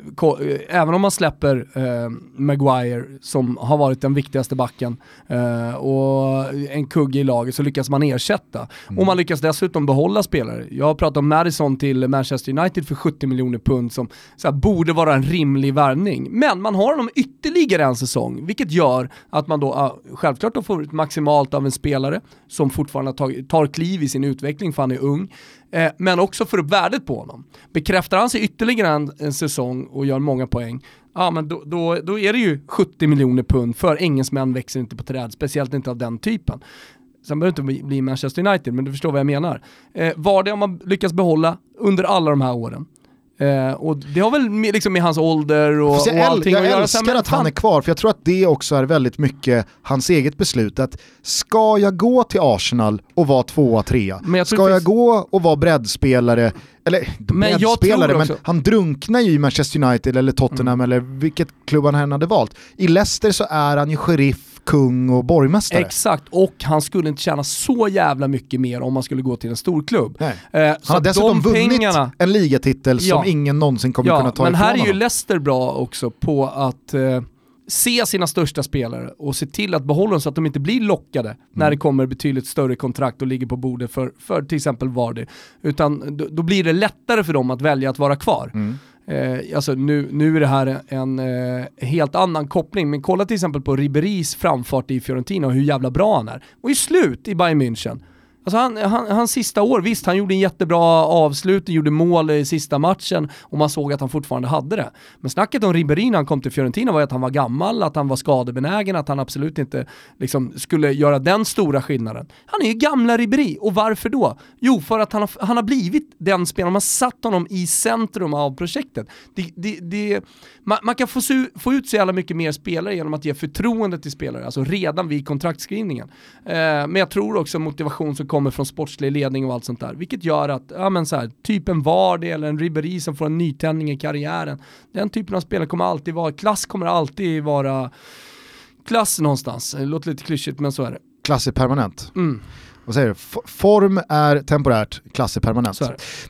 även om man släpper eh, Maguire som har varit den viktigaste backen eh, och en kugge i laget så lyckas man ersätta. Mm. Och man lyckas dessutom behålla spelare. Jag har pratat om Madison till Manchester United för 70 miljoner pund som så här, borde vara en rimlig värvning. Men man har honom ytterligare en säsong, vilket gör att man då självklart då får ut maximalt av en spelare som fortfarande tar, tar kliv i sin utveckling för han är ung. Eh, men också får upp värdet på honom. Bekräftar han sig ytterligare en, en säsong och gör många poäng, ja men då, då, då är det ju 70 miljoner pund för engelsmän växer inte på träd, speciellt inte av den typen. Sen behöver det inte bli Manchester United, men du förstår vad jag menar. Eh, var det om man lyckas behålla under alla de här åren? Eh, och det har väl med, liksom med hans ålder och, och allting jag att göra. Jag älskar att han är kvar, för jag tror att det också är väldigt mycket hans eget beslut. Att ska jag gå till Arsenal och vara tvåa, trea? Jag ska jag gå och vara breddspelare? Eller men breddspelare, men han drunknar ju i Manchester United eller Tottenham mm. eller vilket klubb han än hade valt. I Leicester så är han ju sheriff kung och borgmästare. Exakt, och han skulle inte tjäna så jävla mycket mer om han skulle gå till en storklubb. Eh, han har dessutom de vunnit pengarna, en ligatitel ja, som ingen någonsin kommer ja, kunna ta men ifrån här är ju honom. Leicester bra också på att eh, se sina största spelare och se till att behålla dem så att de inte blir lockade mm. när det kommer betydligt större kontrakt och ligger på bordet för, för till exempel Vardy. Utan då, då, blir det lättare för dem att välja att vara kvar. Mm. Eh, alltså nu, nu är det här en eh, helt annan koppling, men kolla till exempel på Riberis framfart i Fiorentina och hur jävla bra han är. Och i slut i Bayern München. Alltså han, han, hans sista år, visst han gjorde en jättebra avslut, gjorde mål i sista matchen och man såg att han fortfarande hade det. Men snacket om Ribéry när han kom till Fiorentina var ju att han var gammal, att han var skadebenägen, att han absolut inte liksom, skulle göra den stora skillnaden. Han är ju gamla Ribéry, och varför då? Jo, för att han har, han har blivit den spelaren, man har satt honom i centrum av projektet. Det, det, det, man, man, kan få, su, få ut så jävla mycket mer spelare genom att ge förtroende till spelare, alltså redan vid kontraktskrivningen. Eh, men jag tror också motivation som kommer från sportslig ledning och allt sånt där. Vilket gör att, ja men så här, typ en Vardy eller en Ribéry som får en nytändning i karriären. Den typen av spelare kommer alltid vara, klass kommer alltid vara klass någonstans. Det låter lite klyschigt men så är det. Klass är permanent. Mm vad säger du? Form är temporärt, klass är permanent.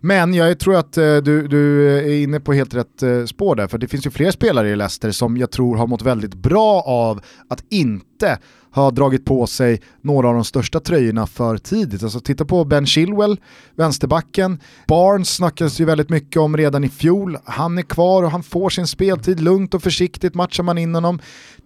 Men jag tror att eh, du, du är inne på helt rätt eh, spår där, för det finns ju fler spelare i Leicester som jag tror har mått väldigt bra av att inte har dragit på sig några av de största tröjorna för tidigt. Alltså titta på Ben Chilwell, vänsterbacken. Barnes snackas ju väldigt mycket om redan i fjol. Han är kvar och han får sin speltid lugnt och försiktigt matchar man in honom.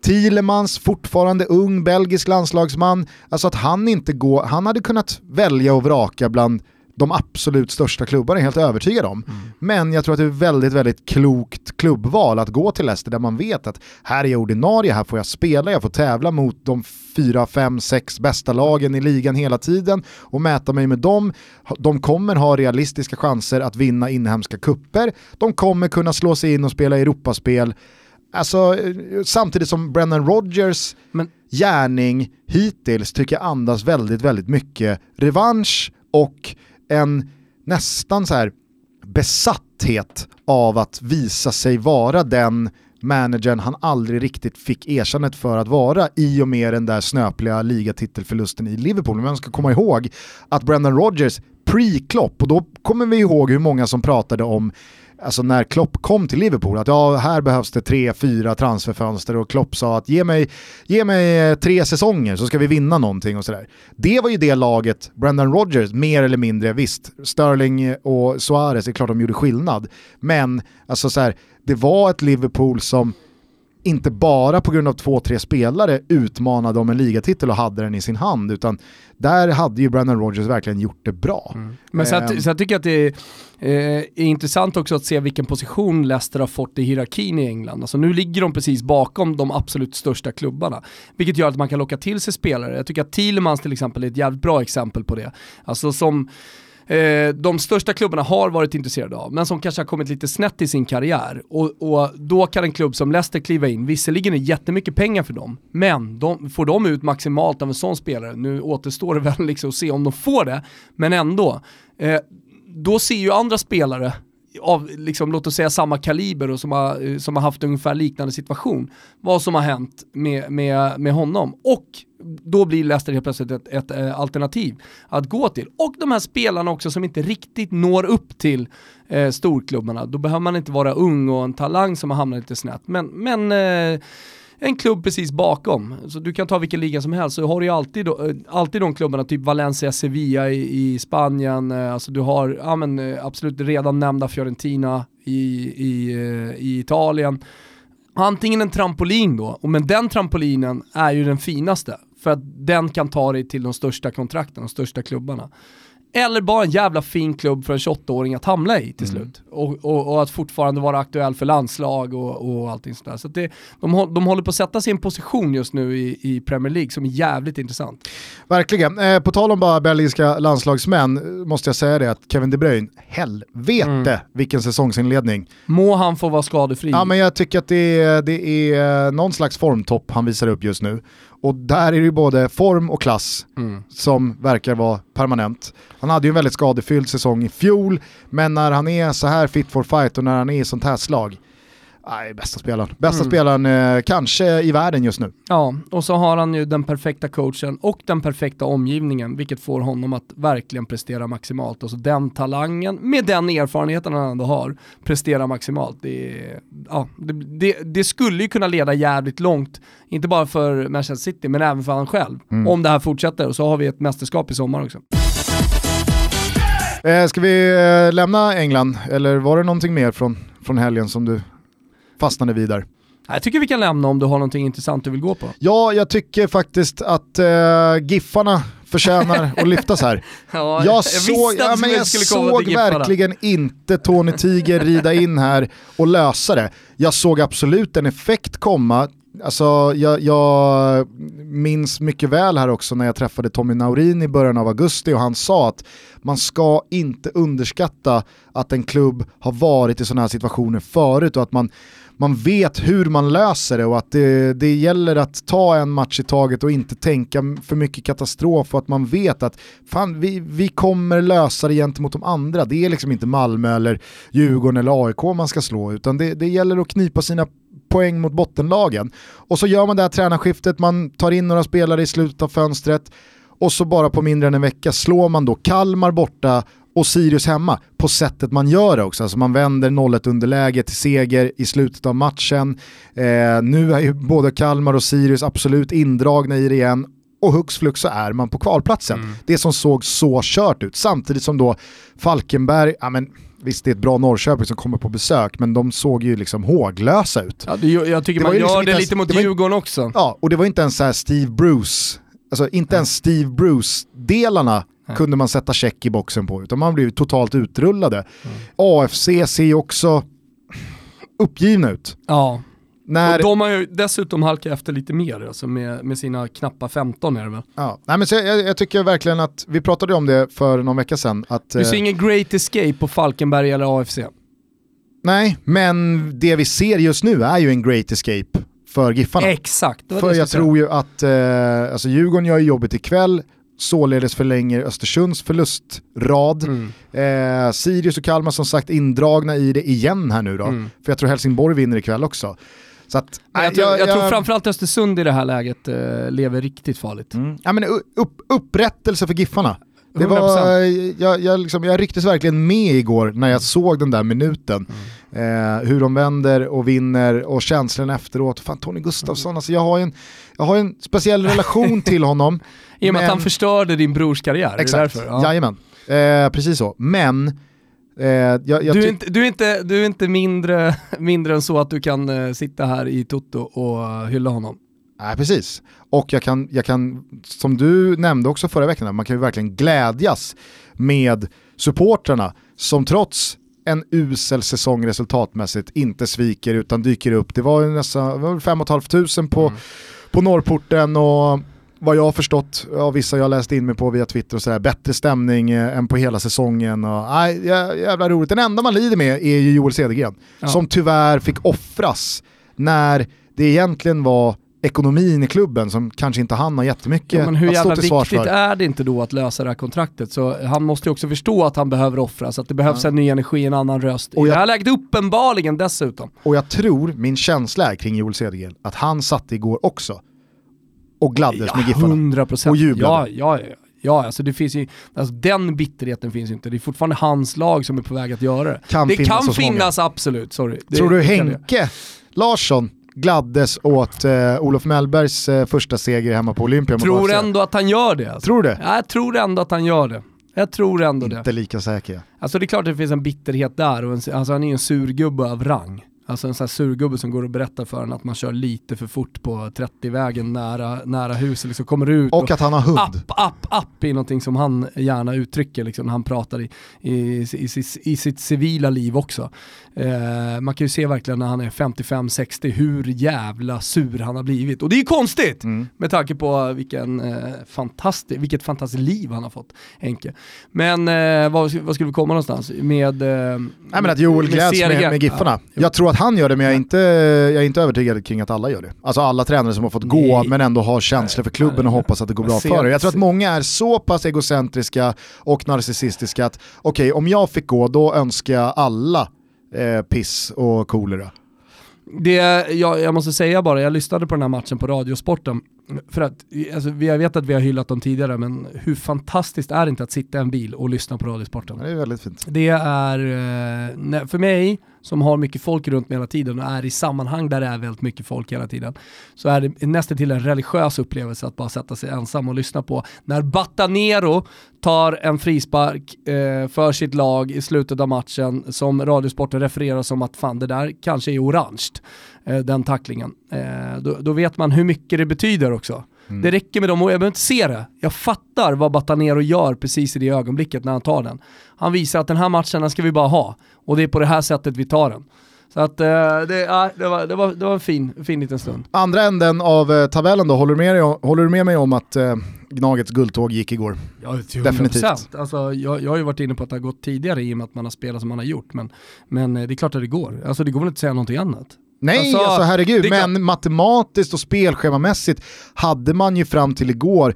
Thielemans, fortfarande ung belgisk landslagsman. Alltså att han inte går, han hade kunnat välja och vraka bland de absolut största klubbarna, helt övertygad om. Mm. Men jag tror att det är väldigt, väldigt klokt klubbval att gå till Leicester där man vet att här är jag ordinarie, här får jag spela, jag får tävla mot de fyra, fem, sex bästa lagen i ligan hela tiden och mäta mig med dem. De kommer ha realistiska chanser att vinna inhemska kupper. De kommer kunna slå sig in och spela Europaspel. Alltså, samtidigt som Brennan Rodgers Men... gärning hittills tycker jag andas väldigt, väldigt mycket revansch och en nästan så här besatthet av att visa sig vara den managern han aldrig riktigt fick erkännandet för att vara i och med den där snöpliga ligatitelförlusten i Liverpool. Men man ska komma ihåg att Brendan Rodgers pre-Klopp, och då kommer vi ihåg hur många som pratade om alltså när Klopp kom till Liverpool, att ja, här behövs det tre, fyra transferfönster och Klopp sa att ge mig, ge mig eh, tre säsonger så ska vi vinna någonting och sådär. Det var ju det laget, Brendan Rodgers, mer eller mindre, visst, Sterling och Suarez, det är klart de gjorde skillnad, men alltså så här, det var ett Liverpool som inte bara på grund av två, tre spelare utmanade om en ligatitel och hade den i sin hand, utan där hade ju Brandon Rogers verkligen gjort det bra. Mm. Men så, att, så jag tycker att det är, eh, är, intressant också att se vilken position Leicester har fått i hierarkin i England. Alltså nu ligger de precis bakom de absolut största klubbarna, vilket gör att man kan locka till sig spelare. Jag tycker att Thielemans till exempel är ett jävligt bra exempel på det. Alltså som eh, de största klubbarna har varit intresserade av, men som kanske har kommit lite snett i sin karriär. Och, och då kan en klubb som Leicester kliva in, visserligen är det jättemycket pengar för dem, men de, får de ut maximalt av en sån spelare, nu återstår det väl liksom att se om de får det, men ändå. Eh, då ser ju andra spelare av, liksom, låt oss säga samma kaliber och som har, eh, som har haft ungefär liknande situation, vad som har hänt med, med, med honom. Och då blir Leicester helt plötsligt ett, ett, ett, alternativ att gå till. Och de här spelarna också som inte riktigt når upp till eh, storklubbarna, då behöver man inte vara ung och en talang som har hamnat lite snett. Men, men eh, en klubb precis bakom. Så du kan ta vilken liga som helst, så har du ju alltid, eh, alltid de klubbarna, typ Valencia, Sevilla i, i Spanien, eh, alltså du har ja, men, eh, absolut redan nämnda Fiorentina i, i, i Italien. Antingen en trampolin då, men den trampolinen är ju den finaste, för att den kan ta dig till de största kontrakten, de största klubbarna. Eller bara en jävla fin klubb för en 28-åring att hamna i till mm. slut. Och, och, och, att fortfarande vara aktuell för landslag och, och allting sådär. Så det, de, de håller på att sätta sig i en position just nu i, i Premier League som är jävligt intressant. Verkligen. Eh, på tal om bara belgiska landslagsmän måste jag säga det att Kevin De Bruyne, helvete mm. vilken säsongsinledning. Må han få vara skadefri. Ja men jag tycker att det är, det är någon slags formtopp han visar upp just nu. Och där är det ju både form och klass mm. som verkar vara permanent. Han hade ju en väldigt skadefylld säsong i fjol, men när han är så här fit for fight och när han är i sånt här slag, Nej, bästa spelaren. Bästa mm. spelaren eh, kanske i världen just nu. Ja, och så har han ju den perfekta coachen och den perfekta omgivningen, vilket får honom att verkligen prestera maximalt. Alltså den talangen, med den erfarenheten han ändå har, prestera maximalt. Det, ja, det, det, det skulle ju kunna leda jävligt långt, inte bara för Manchester City, men även för han själv. Mm. Om det här fortsätter, och så har vi ett mästerskap i sommar också. Eh, ska vi eh, lämna England, eller var det någonting mer från, från helgen som du fastnade vid där. Jag tycker vi kan lämna om du har någonting intressant du vill gå på. Ja, jag tycker faktiskt att uh, Giffarna förtjänar att lyftas här. Ja, jag, jag såg, ja, men jag såg verkligen inte Tony Tiger rida in här och lösa det. Jag såg absolut en effekt komma. Alltså, jag, jag, minns mycket väl här också när jag träffade Tommy Naurin i början av augusti och han sa att man ska inte underskatta att en klubb har varit i sådana här situationer förut och att man man vet hur man löser det och att det, det gäller att ta en match i taget och inte tänka för mycket katastrof och att man vet att fan, vi, vi kommer lösa det gentemot de andra. Det är liksom inte Malmö eller Djurgården eller AIK man ska slå utan det, det gäller att knipa sina poäng mot bottenlagen. Och så gör man det här tränarskiftet, man tar in några spelare i slutet av fönstret och så bara på mindre än en vecka slår man då Kalmar borta och Sirius hemma på sättet man gör det också. Alltså man vänder 0-1 underläge till seger i slutet av matchen. Eh, nu är ju både Kalmar och Sirius absolut indragna i det igen och hux flux så är man på kvalplatsen. Mm. Det som såg så kört ut. Samtidigt som då Falkenberg, ja men visst det är ett bra Norrköping som kommer på besök, men de såg ju liksom håglösa ut. Ja, det, jag tycker det man gör liksom det lite mot det Djurgården också. Ja, och det var inte ens så Steve Bruce, alltså inte ens Steve Bruce-delarna kunde man sätta check i boxen på, utan man blev totalt utrullade. Mm. AFC ser ju också uppgivna ut. Ja. När... Och de har ju dessutom halkat efter lite mer, alltså med, med sina knappa 15 är det väl? Ja, Nej, men jag, jag, tycker verkligen att, vi pratade om det för någon vecka sedan. Att, du ser eh... ingen great escape på Falkenberg eller AFC? Nej, men det vi ser just nu är ju en great escape för Giffarna. Exakt. För jag tror ju att, eh, alltså Djurgården gör jobbet ikväll, således förlänger Östersunds förlustrad. Mm. Eh, Sirius och Kalmar som sagt indragna i det igen här nu då. Mm. För jag tror Helsingborg vinner ikväll också. Så att, jag, tror, jag, jag, tror framförallt Östersund i det här läget eh, lever riktigt farligt. Mm. Ja, men upp, upprättelse för Giffarna. Det var, jag, jag, liksom, jag rycktes verkligen med igår när jag såg den där minuten. Mm. Eh, hur de vänder och vinner och känslan efteråt. Fan Tony Gustafsson, alltså jag har en, jag har en speciell relation till honom. I och med men... att han förstörde din brors karriär? Exakt, ja. jajamän. Eh, precis så. Men Eh, jag, jag du, är inte, du, är inte, du är inte mindre, mindre än så att du kan eh, sitta här i Toto och hylla honom. Nej, precis. Och jag kan, jag kan, som du nämnde också förra veckan, man kan ju verkligen glädjas med supportrarna som trots en usel säsong resultatmässigt inte sviker utan dyker upp. Det var ju nästan 5 500 på, mm. på norrporten och vad jag har förstått av vissa jag läst in mig på via Twitter och sådär, bättre stämning eh, än på hela säsongen. Och, aj, jävla roligt. Den enda man lider med är ju Joel Cedergren, ja. som tyvärr fick offras när det egentligen var ekonomin i klubben som kanske inte han har jättemycket ja, men hur jävla viktigt för. är det inte då att lösa det här kontraktet? Så han måste ju också förstå att han behöver offras, att det behövs ja. en ny energi, en annan röst. Och I jag, det här läget uppenbarligen dessutom. Och jag tror, min känsla är kring Joel Cedergren, att han satte igår också och gladdes ja, med Giffarna. 100%. Och jublade. Ja, ja, ja. alltså det finns ju, alltså den bitterheten finns inte. Det är fortfarande hans lag som är på väg att göra det. Kan det finnas kan finnas, absolut. Sorry. Det, Tror du Henke Larsson gladdes åt eh, Olof Mellbergs eh, första seger hemma på Olympia Tror ändå att han gör det. Alltså. Tror du det? Ja, jag tror ändå att han gör det. Jag tror ändå Inte det. Inte lika säker. Alltså det är klart att det finns en bitterhet där, och en, alltså han är ju en surgubbe av rang. Alltså en sån här surgubbe som går och berättar för en att man kör lite för fort på 30-vägen nära, nära huset, liksom kommer ut. Och, och att han har hund. App, app, app är någonting som han gärna uttrycker liksom, när han pratar i, i, i, i sitt civila liv också. Eh, man kan ju se verkligen när han är 55-60 hur jävla sur han har blivit. Och det är ju konstigt mm. med tanke på vilken, eh, fantastisk, vilket fantastiskt liv han har fått, Henke. Men eh, vad, vad skulle vi komma någonstans med eh, Nej men att Joel gläds med, med Giffarna. Ja. Jag tror att han gör det men jag är, inte, jag är inte övertygad kring att alla gör det. Alltså alla tränare som har fått Nej. gå men ändå har känslor för klubben och hoppas att det går bra för Jag tror att många är så pass egocentriska och narcissistiska att okej okay, om jag fick gå då önskar jag alla eh, piss och kolera. Det, jag, jag måste säga bara, jag lyssnade på den här matchen på Radiosporten, för att, alltså, jag vet att vi har hyllat dem tidigare, men hur fantastiskt är det inte att sitta i en bil och lyssna på Radiosporten? Det är väldigt fint. Det är, eh, för mig, som har mycket folk runt mig hela tiden och är i sammanhang där det är väldigt mycket folk hela tiden, så är det nästan till en religiös upplevelse att bara sätta sig ensam och lyssna på när Batanero tar en frispark eh, för sitt lag i slutet av matchen som Radiosporten refererar som att fan det där kanske är orange, eh, den tacklingen. Eh, då, då, vet man hur mycket det betyder också. Mm. Det räcker med dem och jag behöver inte se det. Jag fattar vad Batanero gör precis i det ögonblicket när han tar den. Han visar att den här matchen den ska vi bara ha och det är på det här sättet vi tar den. Så att eh, det, det, var, det, var, det var en fin, fin liten stund. Andra änden av eh, tabellen då, håller du, med håller du med mig om att eh, Gnagets guldtåg gick igår? Ja, Definitivt. Alltså, jag, jag har ju varit inne på att det har gått tidigare i och med att man har spelat som man har gjort, men, men det är klart att det går. Alltså det går väl inte att säga någonting annat. Nej, alltså, alltså herregud, men matematiskt och spelschemamässigt hade man ju fram till igår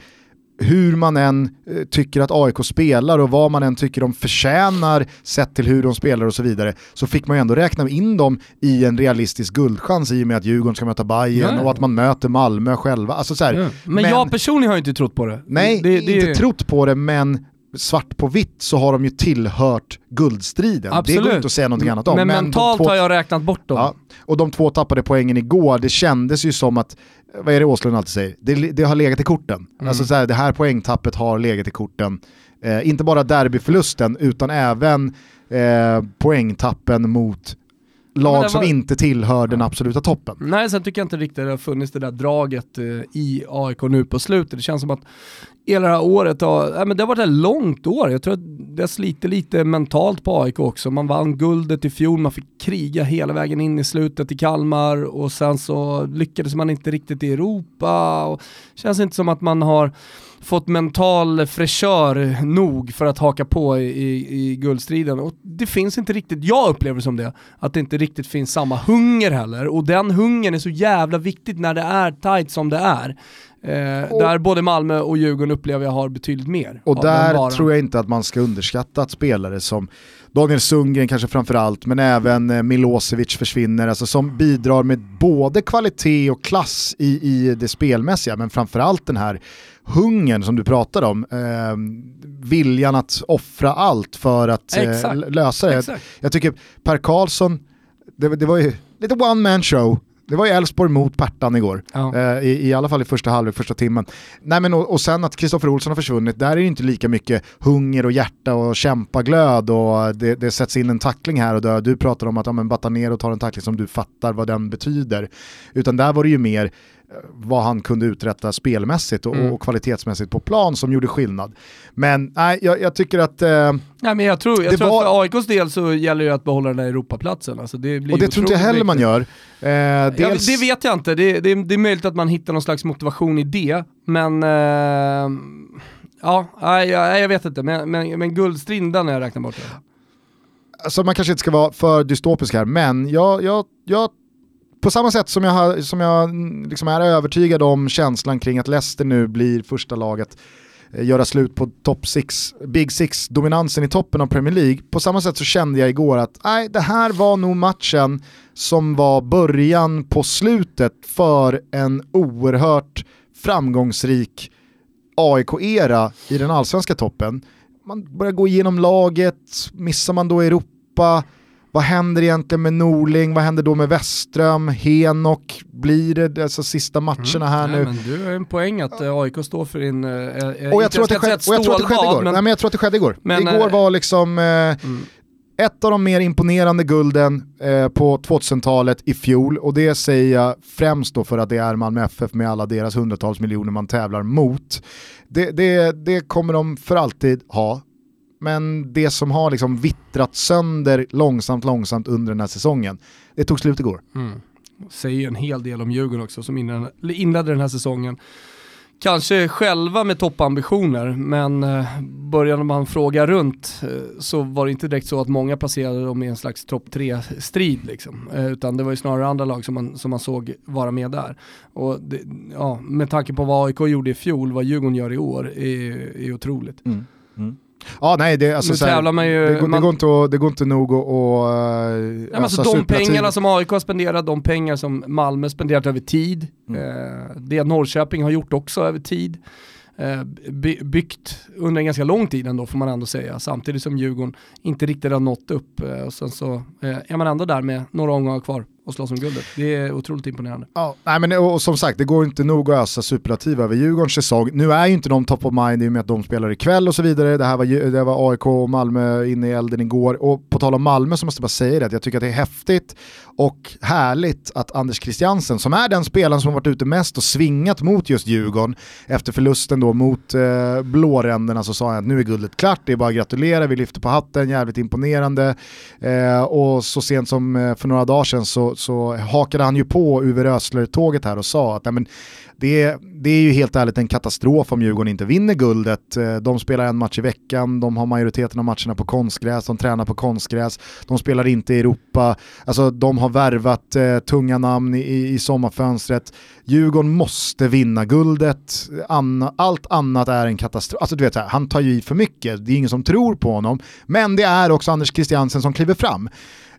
hur man än eh, tycker att AIK spelar och vad man än tycker de förtjänar sett till hur de spelar och så vidare, så fick man ju ändå räkna in dem i en realistisk guldchans i och med att Djurgården ska möta Bayern ja. och att man möter Malmö själva. Alltså så här, men, men, jag personligen har ju inte trott på det. Nej, det, det, inte trott på det, men svart på vitt så har de ju tillhört guldstriden. Absolut. Det går inte att säga någonting annat om. Men, men mentalt två, har jag räknat bort dem. Ja, och de två tappade poängen igår, det kändes ju som att, vad är det Åslund alltid säger, det, det har legat i korten. Mm. Alltså så här, det här poängtappet har legat i korten. Eh, inte bara derbyförlusten utan även eh, poängtappen mot lag var... som inte tillhör den absoluta toppen. Nej, sen tycker jag inte riktigt det har funnits det där draget eh, i AIK nu på slutet. Det känns som att hela det här året har, men det har varit ett långt år. Jag tror att det har slitit lite mentalt på AIK också. Man vann guldet i fjol, man fick kriga hela vägen in i slutet i Kalmar och sen så lyckades man inte riktigt i Europa. Och det känns inte som att man har fått mental fräschör nog för att haka på i, i, guldstriden. Och det finns inte riktigt, jag upplever som det, att det inte riktigt finns samma hunger heller. Och den hungern är så jävla viktigt när det är tight som det är. Eh, och, där både Malmö och Djurgården upplever jag har betydligt mer. Och där tror jag inte att man ska underskatta att spelare som Daniel Sundgren kanske framförallt, men även eh, Milosevic försvinner, alltså som bidrar med både kvalitet och klass i, i det spelmässiga, men framförallt den här hungern som du pratade om, eh, viljan att offra allt för att eh, lösa det. Exakt. Jag tycker Per Karlsson, det, det var ju lite one man show. Det var ju Elfsborg mot Pertan igår, Ja. eh, i, i alla fall i första halvlek, första timmen. Nej, men, och, och sen att Kristoffer Olsson har försvunnit, där är det inte lika mycket hunger och hjärta och kämpaglöd och det, det sätts in en tackling här och där. Du pratar om att ja, men Batanero tar en tackling som du fattar vad den betyder. Utan där var det ju mer vad han kunde uträtta spelmässigt och, Mm. och kvalitetsmässigt på plan som gjorde skillnad. Men nej, jag, jag tycker att eh, Nej, men jag tror, jag Det tror var- att för AIKs del så gäller det att behålla den där Europaplatsen. Alltså det blir och det tror inte jag heller man gör. Eh, Ja, dels, det vet jag inte, det, det, det är möjligt att man hittar någon slags motivation i det, men eh, ja, nej, jag, jag vet inte, men, men, men guldstriden den har jag räknat bort. det. alltså man kanske inte ska vara för dystopisk här, men jag, jag, jag på samma sätt som jag, har, som jag mm, liksom är övertygad om känslan kring att Leicester nu blir första laget eh, göra slut på top six, Big Six-dominansen i toppen av Premier League. På samma sätt så kände jag igår att nej, det här var nog matchen som var början på slutet för en oerhört framgångsrik AIK-era i den allsvenska toppen. Man börjar gå igenom laget, missar man då Europa, vad händer egentligen med Norling, vad händer då med Westström, Henok, blir det dessa sista matcherna här Nej, nu? men du har en poäng att eh, AIK står för din... eh, Och jag tror att det och jag tror att det skedde igår. men- Nej, men jag tror att det skedde igår. Men, igår var liksom eh, ett av de mer imponerande gulden eh, på 2000-talet i fjol och det säger jag främst då för att det är Malmö FF med alla deras hundratals miljoner man tävlar mot. Det, det, det kommer de för alltid ha. Men det som har liksom vittrat sönder långsamt, långsamt under den här säsongen, det tog slut igår. Mm. Säger en hel del om Djurgården också som inledde, den här säsongen. Kanske själva med toppambitioner, men eh, började man fråga runt eh, så var det inte direkt så att många placerade dem i en slags topp 3-strid. Liksom. Eh, utan det var ju snarare andra lag som man, som man såg vara med där. Och det, ja, med tanke på vad AIK gjorde i fjol, vad Djurgården gör i år, är, är otroligt. Ja, nej, det, alltså, Nu så tävlar man ju- det, går, man- det, går inte att, det går inte nog att... att Ja, men alltså de pengarna som AIK har spenderat, de pengar som Malmö spenderat över tid, Mm. eh, det Norrköping har gjort också över tid, eh, by- byggt under en ganska lång tid ändå får man ändå säga, samtidigt som Djurgården inte riktigt har nått upp eh, och sen så eh, är man ändå där med några omgångar kvar och slåss om guldet. Det är otroligt imponerande. Ja, nej men, och, och som sagt, det går inte nog att ösa superlativ över Djurgårdens säsong. Nu är ju inte de top of mind i och med att de spelar ikväll och så vidare. Det här var, det var AIK och Malmö inne i elden igår. Och på tal om Malmö så måste jag bara säga det, att jag tycker att det är häftigt och härligt att Anders Christiansen, som är den spelaren som har varit ute mest och svingat mot just Djurgården efter förlusten då mot eh, blåränderna så sa han att nu är guldet klart, det är bara att gratulera, vi lyfter på hatten, jävligt imponerande. Eh, och så sent som eh, för några dagar sedan så, så hakade han ju på Uwe Rösler-tåget här och sa att nej, men, det, är- det är ju helt ärligt en katastrof om Djurgården inte vinner guldet. Eh, de spelar en match i veckan, de har majoriteten av matcherna på konstgräs, de tränar på konstgräs, de spelar inte i Europa, alltså de har värvat eh, tunga namn i, i sommarfönstret. Djurgården måste vinna guldet, Anna, allt annat är en katastrof. Alltså du vet, så här, han tar ju i för mycket, det är ingen som tror på honom, men det är också Anders Christiansen som kliver fram.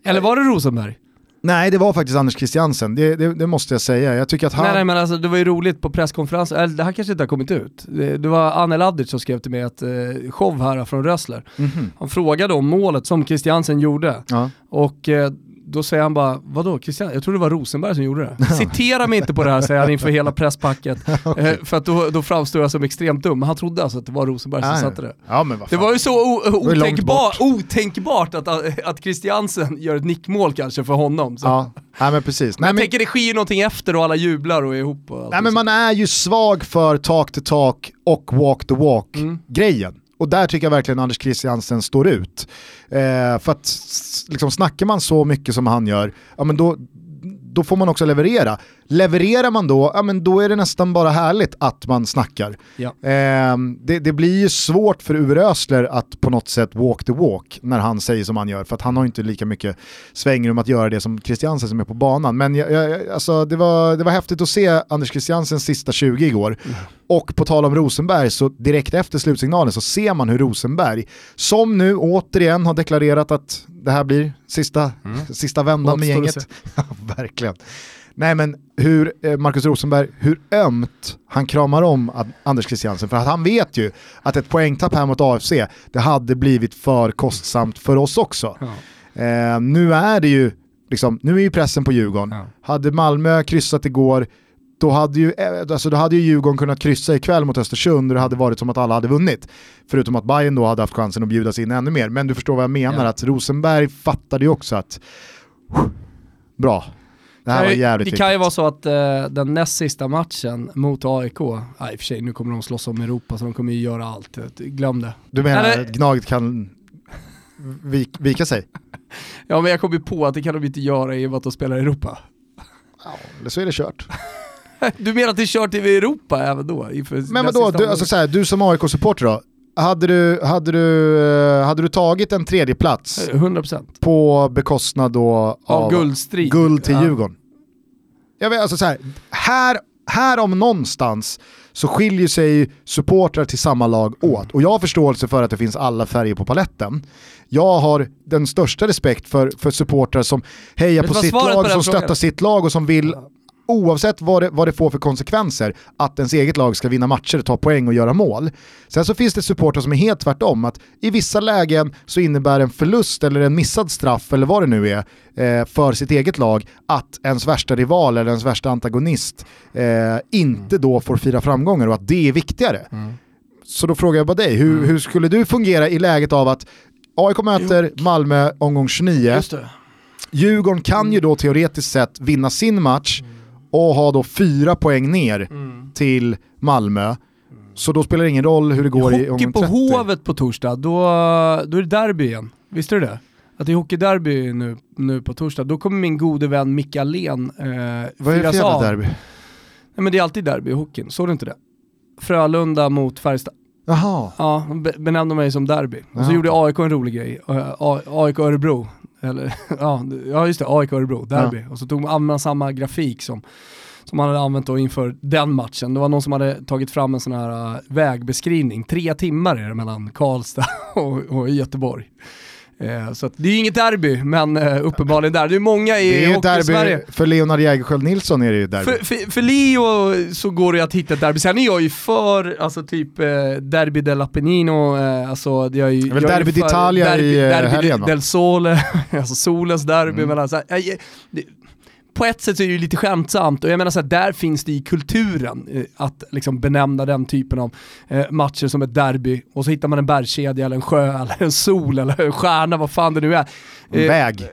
Eller var det Rosenberg? Nej, det var faktiskt Anders Christiansen, det, det, det måste jag säga. Jag tycker att han... Nej, nej men alltså det var ju roligt på presskonferensen, eller det här kanske inte har kommit ut. Det, det var Anne Laddic som skrev till mig att eh, show här från Rössler. Mhm. Han frågade om målet som Christiansen gjorde Ja. och eh, då säger han bara, vadå Christian? Jag tror det var Rosenberg som gjorde det. Citera mig inte på det här säger han inför hela presspacket. eh, för att då, då framstår jag som extremt dum. Men han trodde alltså att det var Rosenberg som Ja, satte det. Ja, Det var ju så otänkbar, otänkbart att, att Christiansen gör ett nickmål kanske för honom. Så. Ja, nej, men precis. Men Nej, jag men, tänker det sker ju någonting efter och alla jublar och är ihop och nej, men man är ju svag för talk to talk och walk to walk Mm. Och där tycker jag verkligen Anders Christiansen står ut. Eh, för att liksom, snackar man så mycket som han gör, ja, men då, då får man också leverera. Levererar man då, ja, men då är det nästan bara härligt att man snackar. Ja. Eh, det, det blir ju svårt för Uwe Rösler att på något sätt walk the walk när han säger som han gör, för att han har inte lika mycket svängrum att göra det som Christiansen som är på banan. Men jag, jag, alltså, det, var, det var häftigt att se Anders Christiansens sista 20 igår. Och på tal om Rosenberg, så direkt efter slutsignalen så ser man hur Rosenberg, som nu återigen har deklarerat att det här blir sista, sista vändan med gänget. Ja, verkligen. Nej men hur eh, Marcus Rosenberg, hur ömt han kramar om Anders Christiansen. För att han vet ju att ett poängtapp här mot AFC, det hade blivit för kostsamt för oss också. Ja. Eh, nu är det ju, liksom, nu är ju pressen på Djurgården. Ja. Hade Malmö kryssat igår, då hade, ju, eh, alltså, då hade ju Djurgården kunnat kryssa ikväll mot Östersund och det hade varit som att alla hade vunnit. Förutom att Bayern då hade haft chansen att bjudas in ännu mer. Men du förstår vad jag menar, Ja. att Rosenberg fattade ju också att bra, det här var jävligt det kan ju viktigt. vara så att eh, den näst sista matchen mot AIK, ja, i och för sig nu kommer de slåss om Europa så de kommer ju göra allt, glöm det. Du menar Eller- att Gnaget kan vik, vika sig? Ja men jag kom ju på att det kan de inte göra i och med att de spelar i Europa. Ja, eller så är det kört. Du menar att det är kört i Europa även då? Men vadå, du, alltså, så här, du som AIK-supporter då, hade du, hade, du, eh, hade du tagit en tredje plats omgången? 100% på bekostnad då av, av guldstrid. guld till Ja. Djurgården? Jag vet, alltså så här, här, här om någonstans så skiljer sig supportrar till samma lag åt. Och jag har förståelse för att det finns alla färger på paletten. Jag har den största respekt för, för supportrar som hejar på sitt på lag, den som frågan stöttar sitt lag och som vill oavsett vad det, vad det får för konsekvenser, att ens eget lag ska vinna matcher, ta poäng och göra mål. Sen så finns det supportrar som är helt tvärtom, att i vissa lägen så innebär en förlust eller en missad straff eller vad det nu är eh, för sitt eget lag att ens värsta rival eller ens värsta antagonist eh, inte då får fira framgångar och att det är viktigare. Så då frågar jag bara dig, hur, hur skulle du fungera i läget av att AIK möter Malmö omgång 29, Just det. Djurgården kan ju då teoretiskt sett vinna sin match och ha då fyra poäng ner Mm. till Malmö. Så då spelar det ingen roll hur det går i Hockey omgång på 30. Hovet på torsdag, då, då är det derby igen. Visste du det? Att det är hockeyderby nu, nu på torsdag. Då kommer min gode vän Micke Allén eh, Vad är det för jävla av. derby? Nej, men det är alltid derby i hockeyn, såg du inte det? Frölunda mot Färjestad. Jaha, Ja, de be- benämnde mig som derby. Och så Ja. gjorde AIK en rolig grej. Eh, AIK Örebro. Eller, ja, ja just det, AIK Örebro, derby. Och så tog man använda samma grafik som, som man hade använt då inför den matchen. Det var någon som hade tagit fram en sån här eh, vägbeskrivning. Tre timmar är det mellan Karlstad och, och Göteborg. Eh, så att det är ju inget derby, men eh, uppenbarligen där. Det är många i det är ju derby, för Leonard Jägerskiöld Nilsson är det ju derby. För, för, för Leo så går det att hitta ett derby. Sen är jag ju för, alltså typ eh, Derby dell'Apennino, eh, alltså det är ju... Väl jag Derby ju d'Italia i, derby helgen, va? del Sole, alltså solens derby Mm. mellan så här, jag, det, på ett sätt så är det ju lite skämtsamt och jag menar så här, där finns det i kulturen eh, att liksom benämna den typen av eh, matcher som ett derby och så hittar man en bergskedja eller en sjö eller en sol eller en stjärna, vad fan det nu är. En Eh, väg.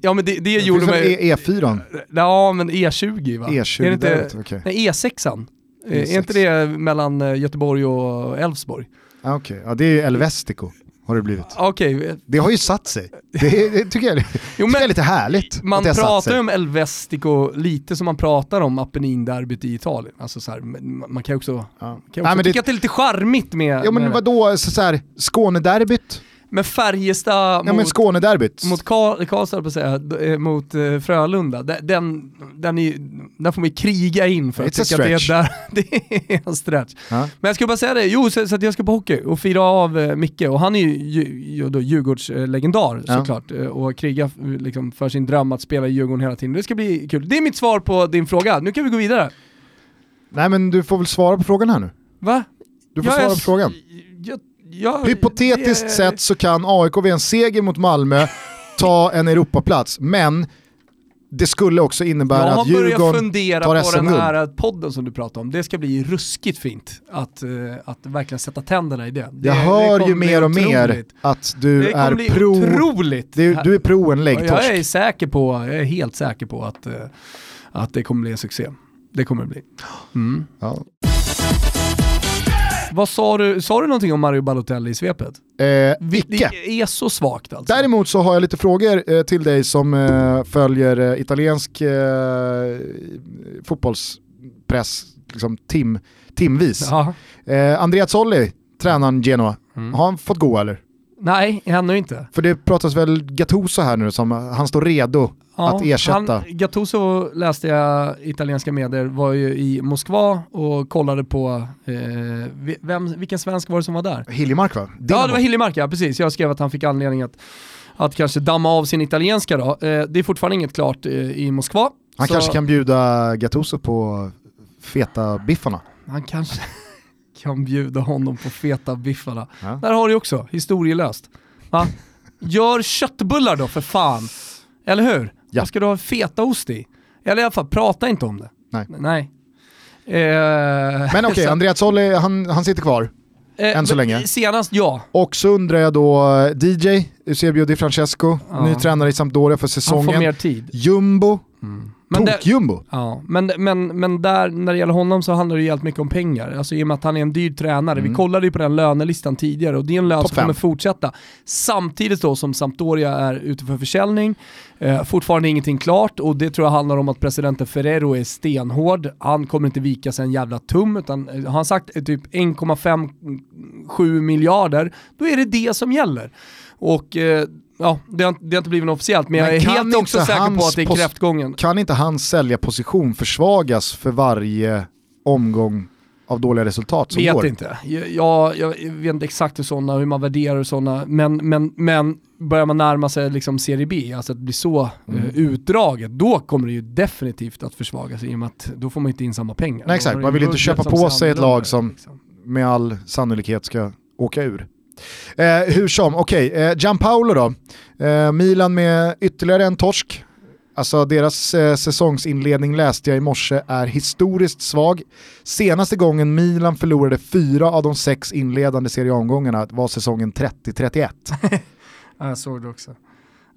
Ja men det, det Det gjorde mig... E- E4? Ja men E20 va? E20, är det inte, där, okej. nej, E6an. Eh, E6. Är inte det mellan Göteborg och Elfsborg? Ah, Okej, ja, det är ju El Vestico har det blivit. Okej, eh, Det har ju satt sig. Det, det tycker jag, Jo, tycker jag är lite härligt. man pratar ju om El Vestico lite som man pratar om Apenninderbyt i Italien. Alltså så här, man kan ju också, Ja. kan också Nej, tycka det, att det är lite charmigt med, ja men med, vadå, så, så här, Skånederbyt? Med Färjestad Ja men mot, Skånederbyt. mot Karl, Karlstad, på säga, eh, mot eh, Frölunda. Den, den, är, den får man ju kriga in för att It's a tycka att det är, stretch. där, det är en stretch. Ja. Men jag ska bara säga det, jo så, så att jag ska på hockey och fira av eh, Micke och han är ju, ju, då Djurgårdslegendar Ja. såklart eh, och krigar eh, liksom, för sin dröm att spela i Djurgården hela tiden. Det ska bli kul. Det är mitt svar på din fråga, nu kan vi gå vidare. Nej men du får väl svara på frågan här nu. Va? Du får Jag svara på frågan. Jag, jag, Hypotetiskt det- sett så kan AIK vid en seger mot Malmö ta en Europaplats, men det skulle också innebära jag att Djurgården fundera tar på den SM-guld. här podden som du pratar om. Det ska bli ruskigt fint att, eh, att verkligen sätta tänderna i det. det Jag det hör kommer ju mer och mer att du Det är pro, otroligt. du, du är pro en Och Jag är läggtorsk. säker på, jag är helt säker på att, eh, att det kommer bli en succé. Det kommer det bli. Mm. Ja. Vad sa du, sa du någonting om Mario Balotelli i svepet? Eh, Vicke. Det är så svagt alltså. Däremot så har jag lite frågor eh, till dig som eh, följer eh, italiensk eh, fotbollspress liksom tim, timvis. Ja. Eh, Andrea Zolli, tränaren Genoa, Mm. har han fått gå eller? Nej, ännu inte. För det pratas väl Gattuso här nu som han står redo Ja, att ersätta. Han, Gattuso läste jag italienska medier, var ju i Moskva och kollade på, eh, vem, vilken svensk var det som var där? Hiljemark va? Ja Dinamo. det var Hiljemark, ja precis. Jag skrev att han fick anledning att, att kanske damma av sin italienska då. Eh, det är fortfarande inget klart eh, i Moskva. Han Så- kanske kan bjuda Gattuso på feta biffarna. Han kanske kan bjuda honom på feta biffarna. Ja. Där har du också, historielöst. Va? Gör köttbullar då för fan. Eller hur? Ja. Vad ska du ha fetaost i? Eller i alla fall, prata inte om det. Nej. Nej. Eh, Men okej, så- Andrea Zolli, han, han sitter kvar. eh, än så länge. Senast ja. Och så undrar jag då, eh, DJ, Eusebio Di Francesco, Ja. ny tränare i Sampdoria för Han säsongen. får mer tid. Jumbo, Men tok-jumbo. Ja, men, men, men där, när det gäller honom så handlar det ju jävligt mycket om pengar. Alltså i och med att han är en dyr tränare. Vi kollade ju på den lönelistan tidigare och det är en lön Mm. Topp som kommer fem. fortsätta. Samtidigt då som Sampdoria är ute för försäljning. Eh, fortfarande ingenting klart och det tror jag handlar om att presidenten Ferrero är stenhård. Han kommer inte vika sig en jävla tum utan eh, har han sagt eh, typ 1,57 miljarder, då är det det som gäller. Och eh, ja, det har, det har inte blivit något officiellt men, Men jag är helt också säker på att det är kräftgången. Kan inte hans säljarposition försvagas för varje omgång av dåliga resultat som vet går? inte. Jag, jag, vet inte exakt hur, såna, hur man värderar sådana, men, men, men börjar man närma sig liksom Serie B, alltså att blir så Mm. eh, utdraget, då kommer det ju definitivt att försvagas i och med att då får man inte in samma pengar. Nej, exakt. Man vill inte köpa på sig ett lag som- liksom. med all sannolikhet ska åka ur. Eh, hur som, okej, eh, Gianpaolo då. Eh, Milan med ytterligare en torsk. Alltså deras eh, säsongsinledning läste jag i morse är historiskt svag. Senaste gången Milan förlorade fyra av de sex inledande serieomgångarna var säsongen 30-31. Ja, jag såg det också.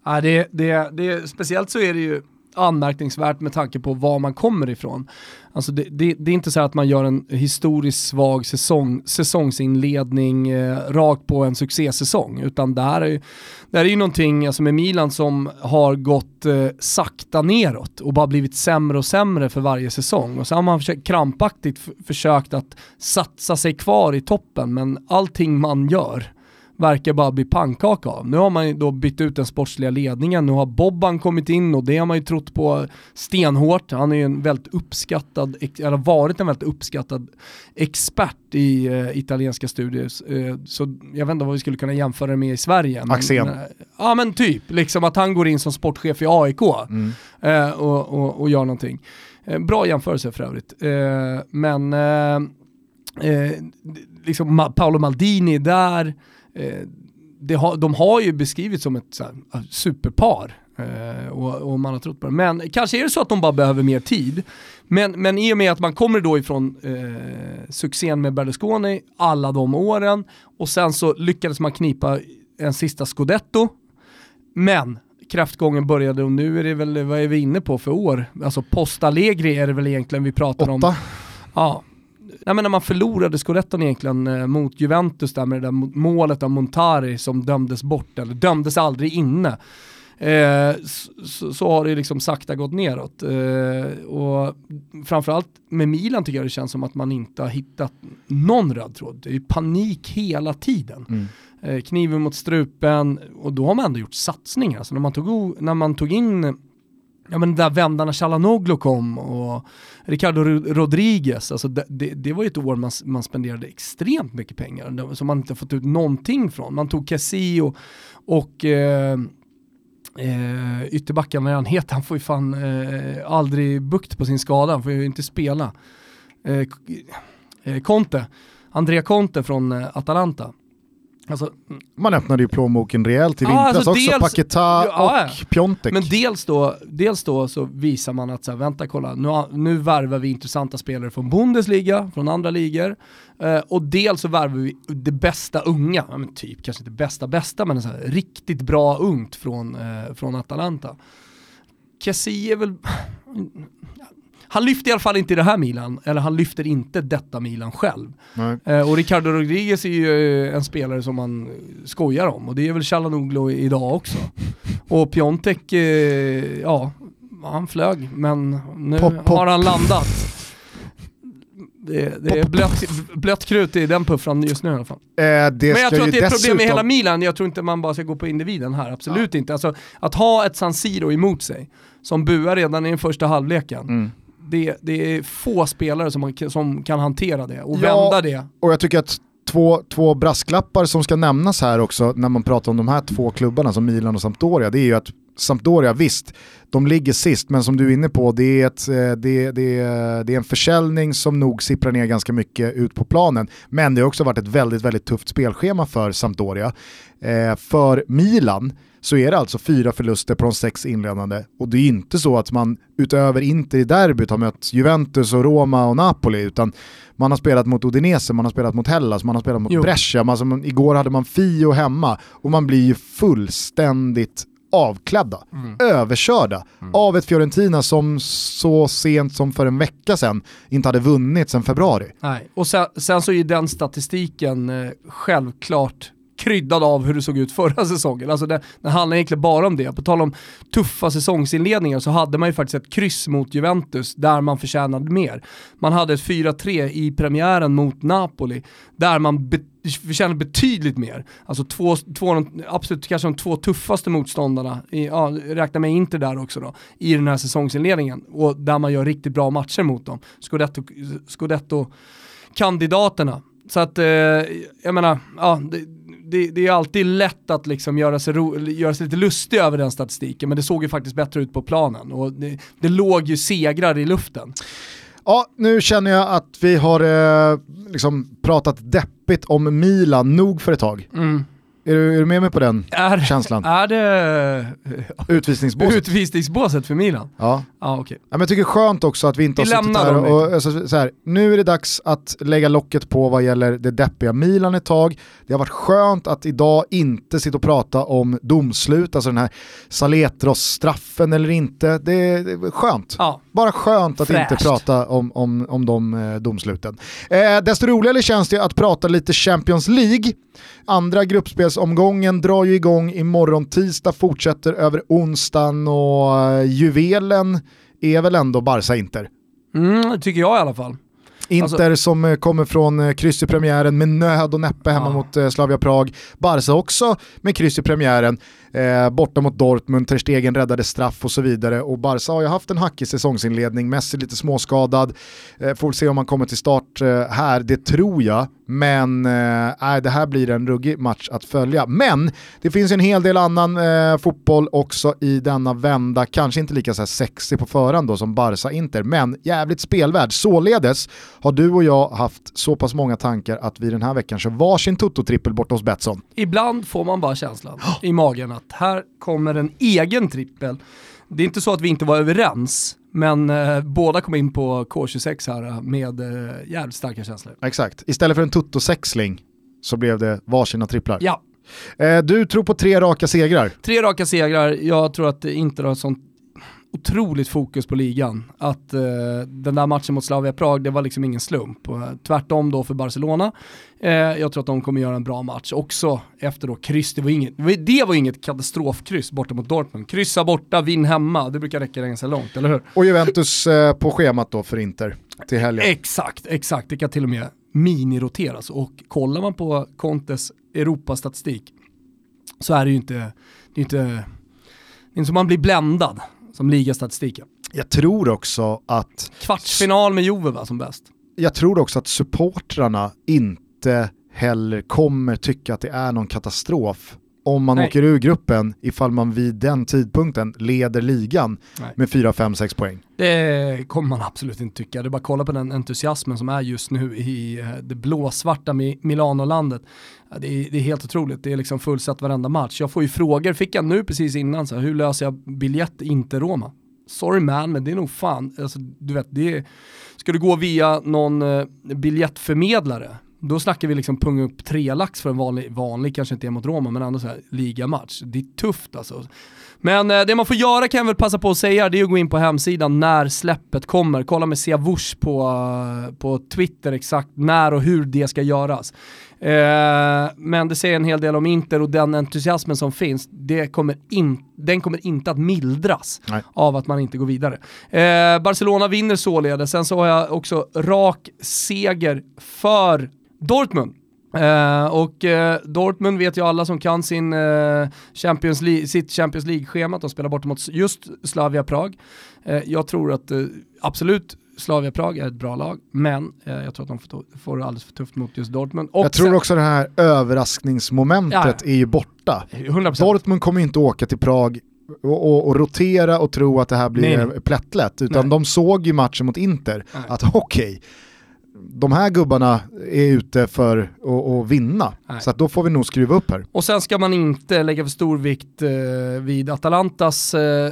Ja, det, det, det, speciellt så är det ju anmärkningsvärt med tanke på var man kommer ifrån. Alltså det, det, det är inte så att man gör en historiskt svag säsong, säsongsinledning eh, rakt på en succésäsong, utan det här är ju, det här är ju någonting alltså med Milan som har gått eh, sakta neråt och bara blivit sämre och sämre för varje säsong. Och så har man försökt, krampaktigt försökt att satsa sig kvar i toppen, men allting man gör verkar bara bli pannkaka av. Nu har man ju då bytt ut den sportsliga ledningen, nu har Bobban kommit in och det har man ju trott på stenhårt. Han är ju en väldigt uppskattad, eller varit en väldigt uppskattad expert i eh, italienska studier. Eh, så jag vet inte vad vi skulle kunna jämföra det med i Sverige. Men, Axén. men, ja men typ, liksom att han går in som sportchef i AIK Mm. eh, och, och, och gör någonting. Eh, bra jämförelse för övrigt. Eh, men eh, eh, liksom Paolo Maldini där, eh, har, de har ju beskrivits som ett här, eh, superpar. Eh, och, och man har trott på det. Men kanske är det så att de bara behöver mer tid. Men, men i och med att man kommer då ifrån eh, succén med Berlusconi alla de åren och sen så lyckades man knipa en sista scudetto. Men kraftgången började och nu är det väl, vad är vi inne på för år? Alltså post Allegri är det väl egentligen vi pratar om. Åtta. Ja. Nej, men när man förlorade scudetton egentligen eh, mot Juventus där med det där målet av Montari som dömdes bort, eller dömdes aldrig inne. Eh, så, så har det liksom sakta gått neråt. Eh, och framförallt med Milan tycker jag det känns som att man inte har hittat någon röd tråd. Det är ju panik hela tiden. Mm. Eh, kniven mot strupen och då har man ändå gjort satsningar. Alltså när man tog, när man tog in Ja men där vändarna Chalanoglu kom och Ricardo Rodriguez, alltså det, det, det var ju ett år man, man spenderade extremt mycket pengar som man inte fått ut någonting från. Man tog Casio och, och eh, eh, ytterbacken, vad är han heter, han får ju fan eh, aldrig bukt på sin skada, han får ju inte spela. Eh, eh, Conte, Andrea Conte från eh, Atalanta. Alltså, Man öppnade ju plånboken rejält i Ja, vintras alltså också, dels- Paketa Ja, och Piontek. Men dels då, dels då så visar man att så här, vänta kolla, nu, nu värvar vi intressanta spelare från Bundesliga, från andra ligor. Eh, och dels så värvar vi det bästa unga, ja, men typ kanske inte bästa bästa, men så här, riktigt bra ungt från, eh, från Atalanta. Kessie är väl, han lyfter i alla fall inte det här Milan, eller han lyfter inte detta Milan själv. Eh, och Ricardo Rodriguez är ju eh, en spelare som man skojar om och det är väl Chalanoglu idag också. Och Piontek, eh, ja, han flög men nu Pop, pop. har han landat. Det, det är blött, blött krut i den puffran just nu i alla fall. Eh, Men jag tror att det är ett problem med hela Milan, jag tror inte man bara ska gå på individen här, absolut inte. Alltså, att ha ett San Siro emot sig, som buar redan i den första halvleken, Mm. Det, det är få spelare som, man, som kan hantera det och Ja. vända det. Och jag tycker att två, två brasklappar som ska nämnas här också när man pratar om de här två klubbarna som Milan och Sampdoria, det är ju att Sampdoria, visst, de ligger sist, men som du är inne på, det är, ett, eh, det, det, det är en försäljning som nog sipprar ner ganska mycket ut på planen. Men det har också varit ett väldigt, väldigt tufft spelschema för Sampdoria. Eh, för Milan så är det alltså fyra förluster på de sex inledande. Och det är inte så att man utöver Inter i derbyt har mött Juventus och Roma och Napoli, utan man har spelat mot Udinese, man har spelat mot Hellas, man har spelat mot jo. Brescia, alltså, igår hade man Fio hemma och man blir ju fullständigt avklädda, mm. överkörda mm. av ett Fiorentina som så sent som för en vecka sedan inte hade vunnit sedan februari. Nej, och sen, sen så är den statistiken eh, självklart kryddad av hur det såg ut förra säsongen. Alltså det, det handlar egentligen bara om det. På tal om tuffa säsongsinledningar så hade man ju faktiskt ett kryss mot Juventus där man förtjänade mer. Man hade ett 4-3 i premiären mot Napoli där man be förtjänade betydligt mer. Alltså två, två absolut kanske de två tuffaste motståndarna, i, ja, räkna med Inter där också då, i den här säsongsinledningen och där man gör riktigt bra matcher mot dem. Scudetto, Scudetto kandidaterna. Så att, eh, jag menar, ja, det, det, det, är alltid lätt att liksom göra, sig ro, göra sig lite lustig över den statistiken, men det såg ju faktiskt bättre ut på planen och det, det låg ju segrar i luften. Ja, nu känner jag att vi har eh, liksom pratat deppigt om Milan nog för ett tag. Mm. Är du, är du med mig på den är, känslan? Är det utvisningsbåset? utvisningsbåset för Milan? Ja. Ah, okay. ja men jag tycker det är skönt också att vi inte vi har suttit här och, alltså, så här, nu är det dags att lägga locket på vad gäller det deppiga Milan ett tag. Det har varit skönt att idag inte sitta och prata om domslut, alltså den här Saletros-straffen eller inte. Det är, det är skönt. Ja. Bara skönt att Fräscht. inte prata om, om, om de eh, domsluten. Eh, desto roligare känns det att prata lite Champions League. Andra gruppspelsomgången drar ju igång imorgon tisdag, fortsätter över onsdagen och eh, juvelen är väl ändå Barca-Inter. Mm, det tycker jag i alla fall. Inter alltså, som eh, kommer från eh, kryss i premiären med nöd och näppe hemma ja. mot Slavia Prag. Barca också med kryss i premiären eh, borta mot Dortmund, Ter Stegen räddade straff och så vidare. Och Barca har ju haft en hackig säsongsinledning, Messi lite småskadad, eh, får se om han kommer till start eh, här, det tror jag. Men eh, det här blir en ruggig match att följa. Men det finns en hel del annan eh, fotboll också i denna vända, kanske inte lika så här sexy på förhand då som Barca-Inter, men jävligt spelvärd. Således har du och jag haft så pass många tankar att vi den här veckan kör varsin Toto-trippel borta hos Betsson. Ibland får man bara känslan i magen att här kommer en egen trippel. Det är inte så att vi inte var överens, men eh, båda kom in på K26 här med eh, jävligt starka känslor. Exakt, istället för en tutto-sexling så blev det varsina tripplar. Ja. Eh, du tror på tre raka segrar? Tre raka segrar, jag tror att det inte har sånt otroligt fokus på ligan. Att eh, den där matchen mot Slavia Prag, det var liksom ingen slump. Och, tvärtom då för Barcelona. Eh, jag tror att de kommer göra en bra match också efter då kryss. Det var inget, det var inget katastrofkryss borta mot Dortmund. Kryssa borta, vinn hemma, det brukar räcka ganska långt, eller hur? Och Juventus eh, på schemat då för Inter till helgen. Exakt, exakt. Det kan till och med miniroteras. Och kollar man på Contes Europastatistik så är det ju inte, det är inte, det är inte så man blir bländad som ligastatistiken. Jag tror också att... Kvartsfinal med Juve va, som bäst. Jag tror också att supportrarna inte heller kommer tycka att det är någon katastrof om man Nej. åker ur gruppen ifall man vid den tidpunkten leder ligan Nej. med 4, 5, 6 poäng. Det kommer man absolut inte tycka. Det är bara att kolla på den entusiasmen som är just nu i eh, det blåsvarta Milano-landet. Det är, det är helt otroligt, det är liksom fullsatt varenda match. Jag får ju frågor, fick jag nu precis innan, så här, hur löser jag biljett inte Roma? Sorry man, men det är nog fan, alltså, du vet, det är, ska du gå via någon eh, biljettförmedlare, då snackar vi liksom punga upp tre lax för en vanlig, vanlig kanske inte är mot Roma, men ändå så här ligamatch. Det är tufft alltså. Men eh, det man får göra kan jag väl passa på att säga, det är att gå in på hemsidan när släppet kommer. Kolla med Siavush på, uh, på Twitter exakt när och hur det ska göras. Eh, men det säger en hel del om Inter och den entusiasmen som finns, det kommer in, den kommer inte att mildras Nej. av att man inte går vidare. Eh, Barcelona vinner således, sen så har jag också rak seger för Dortmund. Uh, och uh, Dortmund vet ju alla som kan sin, uh, Champions League, sitt Champions League-schema, att de spelar bort mot just Slavia Prag. jag tror att absolut Slavia Prag är ett bra lag, men jag tror att de får, får det alldeles för tufft mot just Dortmund. Och jag tror också det här överraskningsmomentet ja, är ju borta. 100%. Dortmund kommer inte åka till Prag och, och, och rotera och tro att det här blir Nej, nej. plättlätt, utan Nej. de såg ju matchen mot Inter, att okej, de här gubbarna är ute för att, vinna, Nej. så då får vi nog skruva upp här. Och sen ska man inte lägga för stor vikt eh, vid Atalantas eh,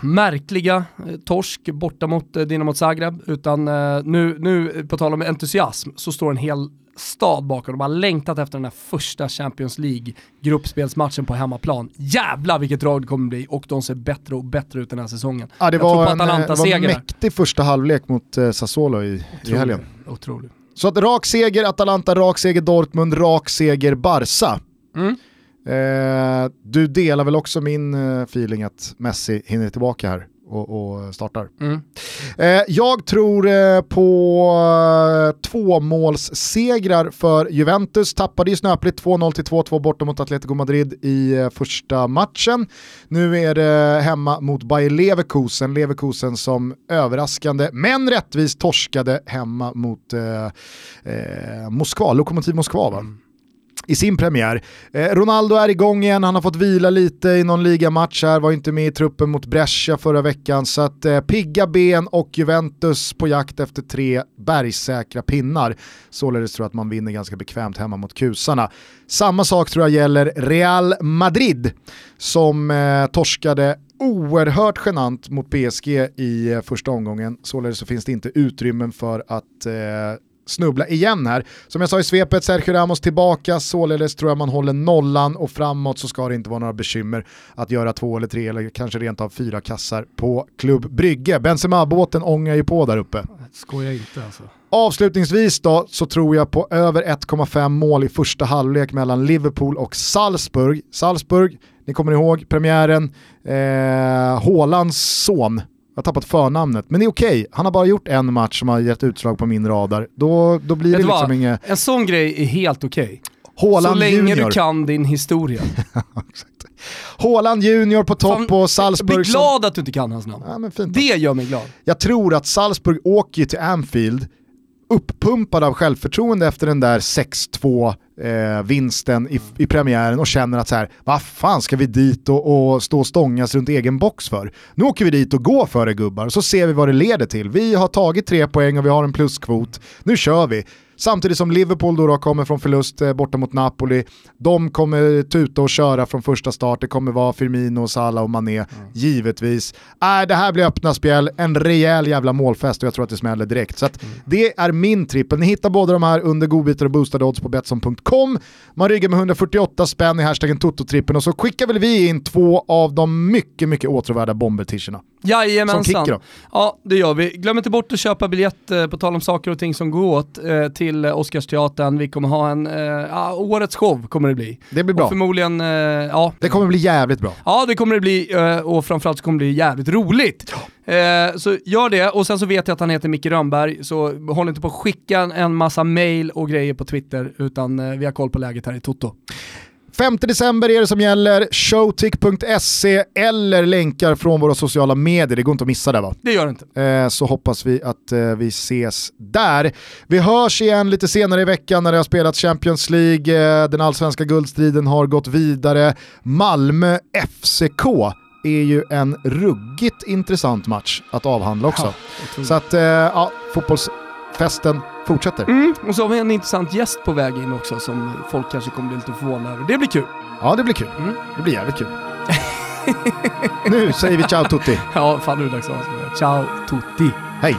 märkliga eh, torsk borta mot eh, Dinamo Zagreb, utan eh, nu, nu, på tal om entusiasm, så står en hel stad bakom. De har längtat efter den här första Champions League-gruppspelsmatchen på hemmaplan. Jävlar vilket drag det kommer bli och de ser bättre och bättre ut den här säsongen. Ja, det Jag var en, eh, det var en mäktig första halvlek mot eh, Sassuolo i, i helgen. Otroligt. Så att rak seger Atalanta, rak seger Dortmund, rak seger Barca. Mm. Eh, du delar väl också min eh, feeling att Messi hinner tillbaka här och, och startar. Mm. Eh, jag tror eh, på eh, tvåmålssegrar för Juventus. Tappade ju snöpligt 2-0 till 2-2 borta mot Atletico Madrid i eh, första matchen. Nu är det hemma mot Bayer Leverkusen. Leverkusen som överraskande men rättvist torskade hemma mot Moskva, Lokomotiv Moskva va? I sin premiär. Eh, Ronaldo är igång igen, han har fått vila lite i någon ligamatch här, var inte med i truppen mot Brescia förra veckan. Så att eh, pigga ben och Juventus på jakt efter tre bergsäkra pinnar. Således tror jag att man vinner ganska bekvämt hemma mot kusarna. Samma sak tror jag gäller Real Madrid som eh, torskade oerhört genant mot PSG i eh, första omgången. Således så finns det inte utrymmen för att eh, snubbla igen här. Som jag sa i svepet, Sergio Ramos tillbaka, således tror jag man håller nollan och framåt så ska det inte vara några bekymmer att göra två eller tre eller kanske rent av fyra kassar på Klubb Brygge. Benzema-båten ångar ju på där uppe. Skojar inte alltså. Avslutningsvis då så tror jag på över 1,5 mål i första halvlek mellan Liverpool och Salzburg. Salzburg, ni kommer ihåg premiären, eh, Haalands son, har tappat förnamnet, men det är okej. Han har bara gjort en match som har gett utslag på min radar. Då, då blir Vet det liksom inget... En sån grej är helt okej. Så Haaland länge junior. du kan din historia. Haaland junior på topp Fan, och Salzburg Bli som... glad att du inte kan hans namn. Ja, men fint. Det gör mig glad. Jag tror att Salzburg åker till Anfield uppumpad av självförtroende efter den där 6-2 eh, vinsten i, i premiären och känner att så här, vad fan ska vi dit och, och stå och stångas runt egen box för? Nu åker vi dit och går för det gubbar, så ser vi vad det leder till. Vi har tagit tre poäng och vi har en pluskvot, nu kör vi. Samtidigt som Liverpool då, då kommer från förlust eh, borta mot Napoli. De kommer tuta och köra från första start. Det kommer vara Firmino, Salah och Mané, givetvis. Äh, det här blir öppna spjäll, en rejäl jävla målfest och jag tror att det smäller direkt. Så att det är min trippel. Ni hittar båda de här under godbitar och boostade odds på Betsson.com. Man ryggar med 148 spänn i hashtaggen Toto-trippen och så skickar väl vi in två av de mycket, mycket åtråvärda bombertischerna. Jajamensan. Som. Ja, det gör vi. Glöm inte bort att köpa biljett, eh, på tal om saker och ting som går åt, eh, till eh, Oscarsteatern. Vi kommer ha en, eh, ja, årets show kommer det bli. Det blir Och bra. förmodligen, eh, ja. Det kommer bli jävligt bra. Ja, det kommer det bli och framförallt så kommer det bli jävligt roligt. Eh, så gör det, och sen så vet jag att han heter Micke Rönnberg, så håll inte på att skicka en, en massa mail och grejer på Twitter, utan eh, vi har koll på läget här i Toto. 5 december är det som gäller, showtick.se eller länkar från våra sociala medier. Det går inte att missa det va? Det gör det inte. Eh, så hoppas vi att eh, vi ses där. Vi hörs igen lite senare i veckan när det har spelats Champions League, eh, den allsvenska guldstriden har gått vidare. Malmö FCK är ju en ruggigt intressant match att avhandla också. Ja, så att, ja, fotbollsfesten fortsätter. Mm, och så har vi en intressant gäst på väg in också som folk kanske kommer bli lite förvånade över. Det blir kul. Ja, det blir kul. Mm. Det blir jävligt kul. nu säger vi ciao tutti. Ja, fan nu är det dags att avsluta. Ciao tutti! Hej!